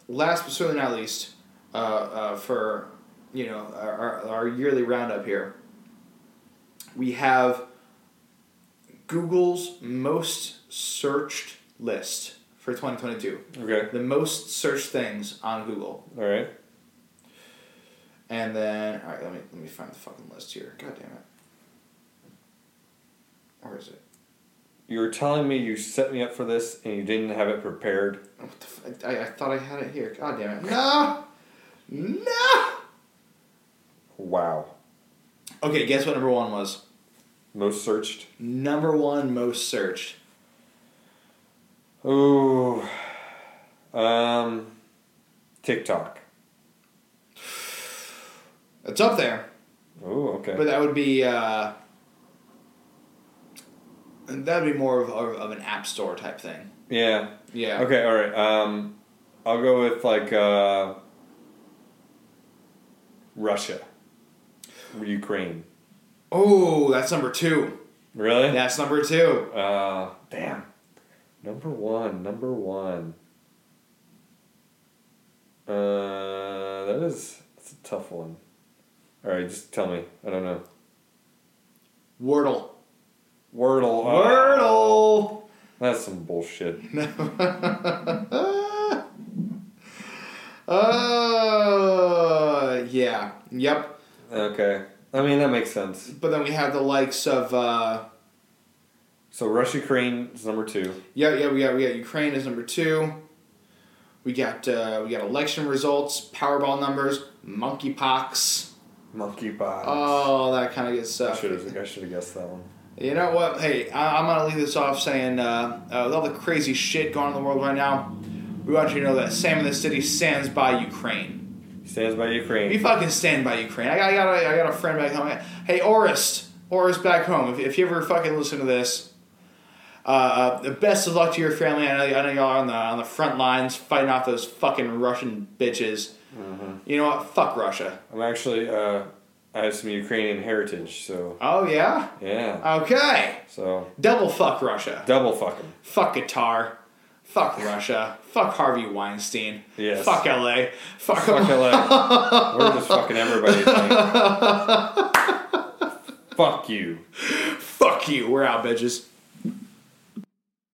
last but certainly not least, uh, uh, for you know our, our, our yearly roundup here, we have Google's most searched list for 2022. Okay. The most searched things on Google. All right. And then, all right, let me let me find the fucking list here. God damn it. Where is it? You were telling me you set me up for this and you didn't have it prepared. What the f- I, I thought I had it here. God damn it. No! No! Wow. Okay, guess what number one was? Most searched. Number one most searched. Ooh. Um. TikTok. It's up there, Oh, okay. but that would be uh, that would be more of, of, of an app store type thing. yeah. Yeah. Okay. All right. Um, I'll go with like uh, Russia, Ukraine. Oh, that's number two. Really? That's number two. Uh, damn. Number one. Number one. Uh, that is that's a tough one. All right, just tell me. I don't know. Wordle. Wordle. Wordle. that's some bullshit. <laughs> uh, yeah. Yep. Okay. I mean that makes sense. But then we have the likes of uh, So Russia, Ukraine is number two. yeah, yeah. We got we got Ukraine is number two. We got uh, we got election results, Powerball numbers, monkeypox, Monkeypox. Oh, that kind of gets stuff. I should have guessed that one. You know what? Hey, I, I'm gonna leave this off saying uh, uh, with all the crazy shit going on in the world right now, we want you to know that Sam in the City stands by Ukraine. Stands by Ukraine. We fucking stand by Ukraine. I got, I got, a, I got a friend back home. Hey, Orist, Orist back home. If, if you ever fucking listen to this, uh, uh, the best of luck to your family. I know, I know y'all are on the on the front lines fighting off those fucking Russian bitches. You know what? Fuck Russia. I'm actually. Uh, I have some Ukrainian heritage, so Oh yeah. yeah. Okay. So Double fuck Russia. double fuck 'em. Fuck Qatar. Fuck Russia. Fuck Harvey Weinstein. Yes. Fuck LA. Fuck, Fuck LA. <laughs> We're just fucking everybody. tonight. <laughs> Fuck you. Fuck you. We're out, bitches.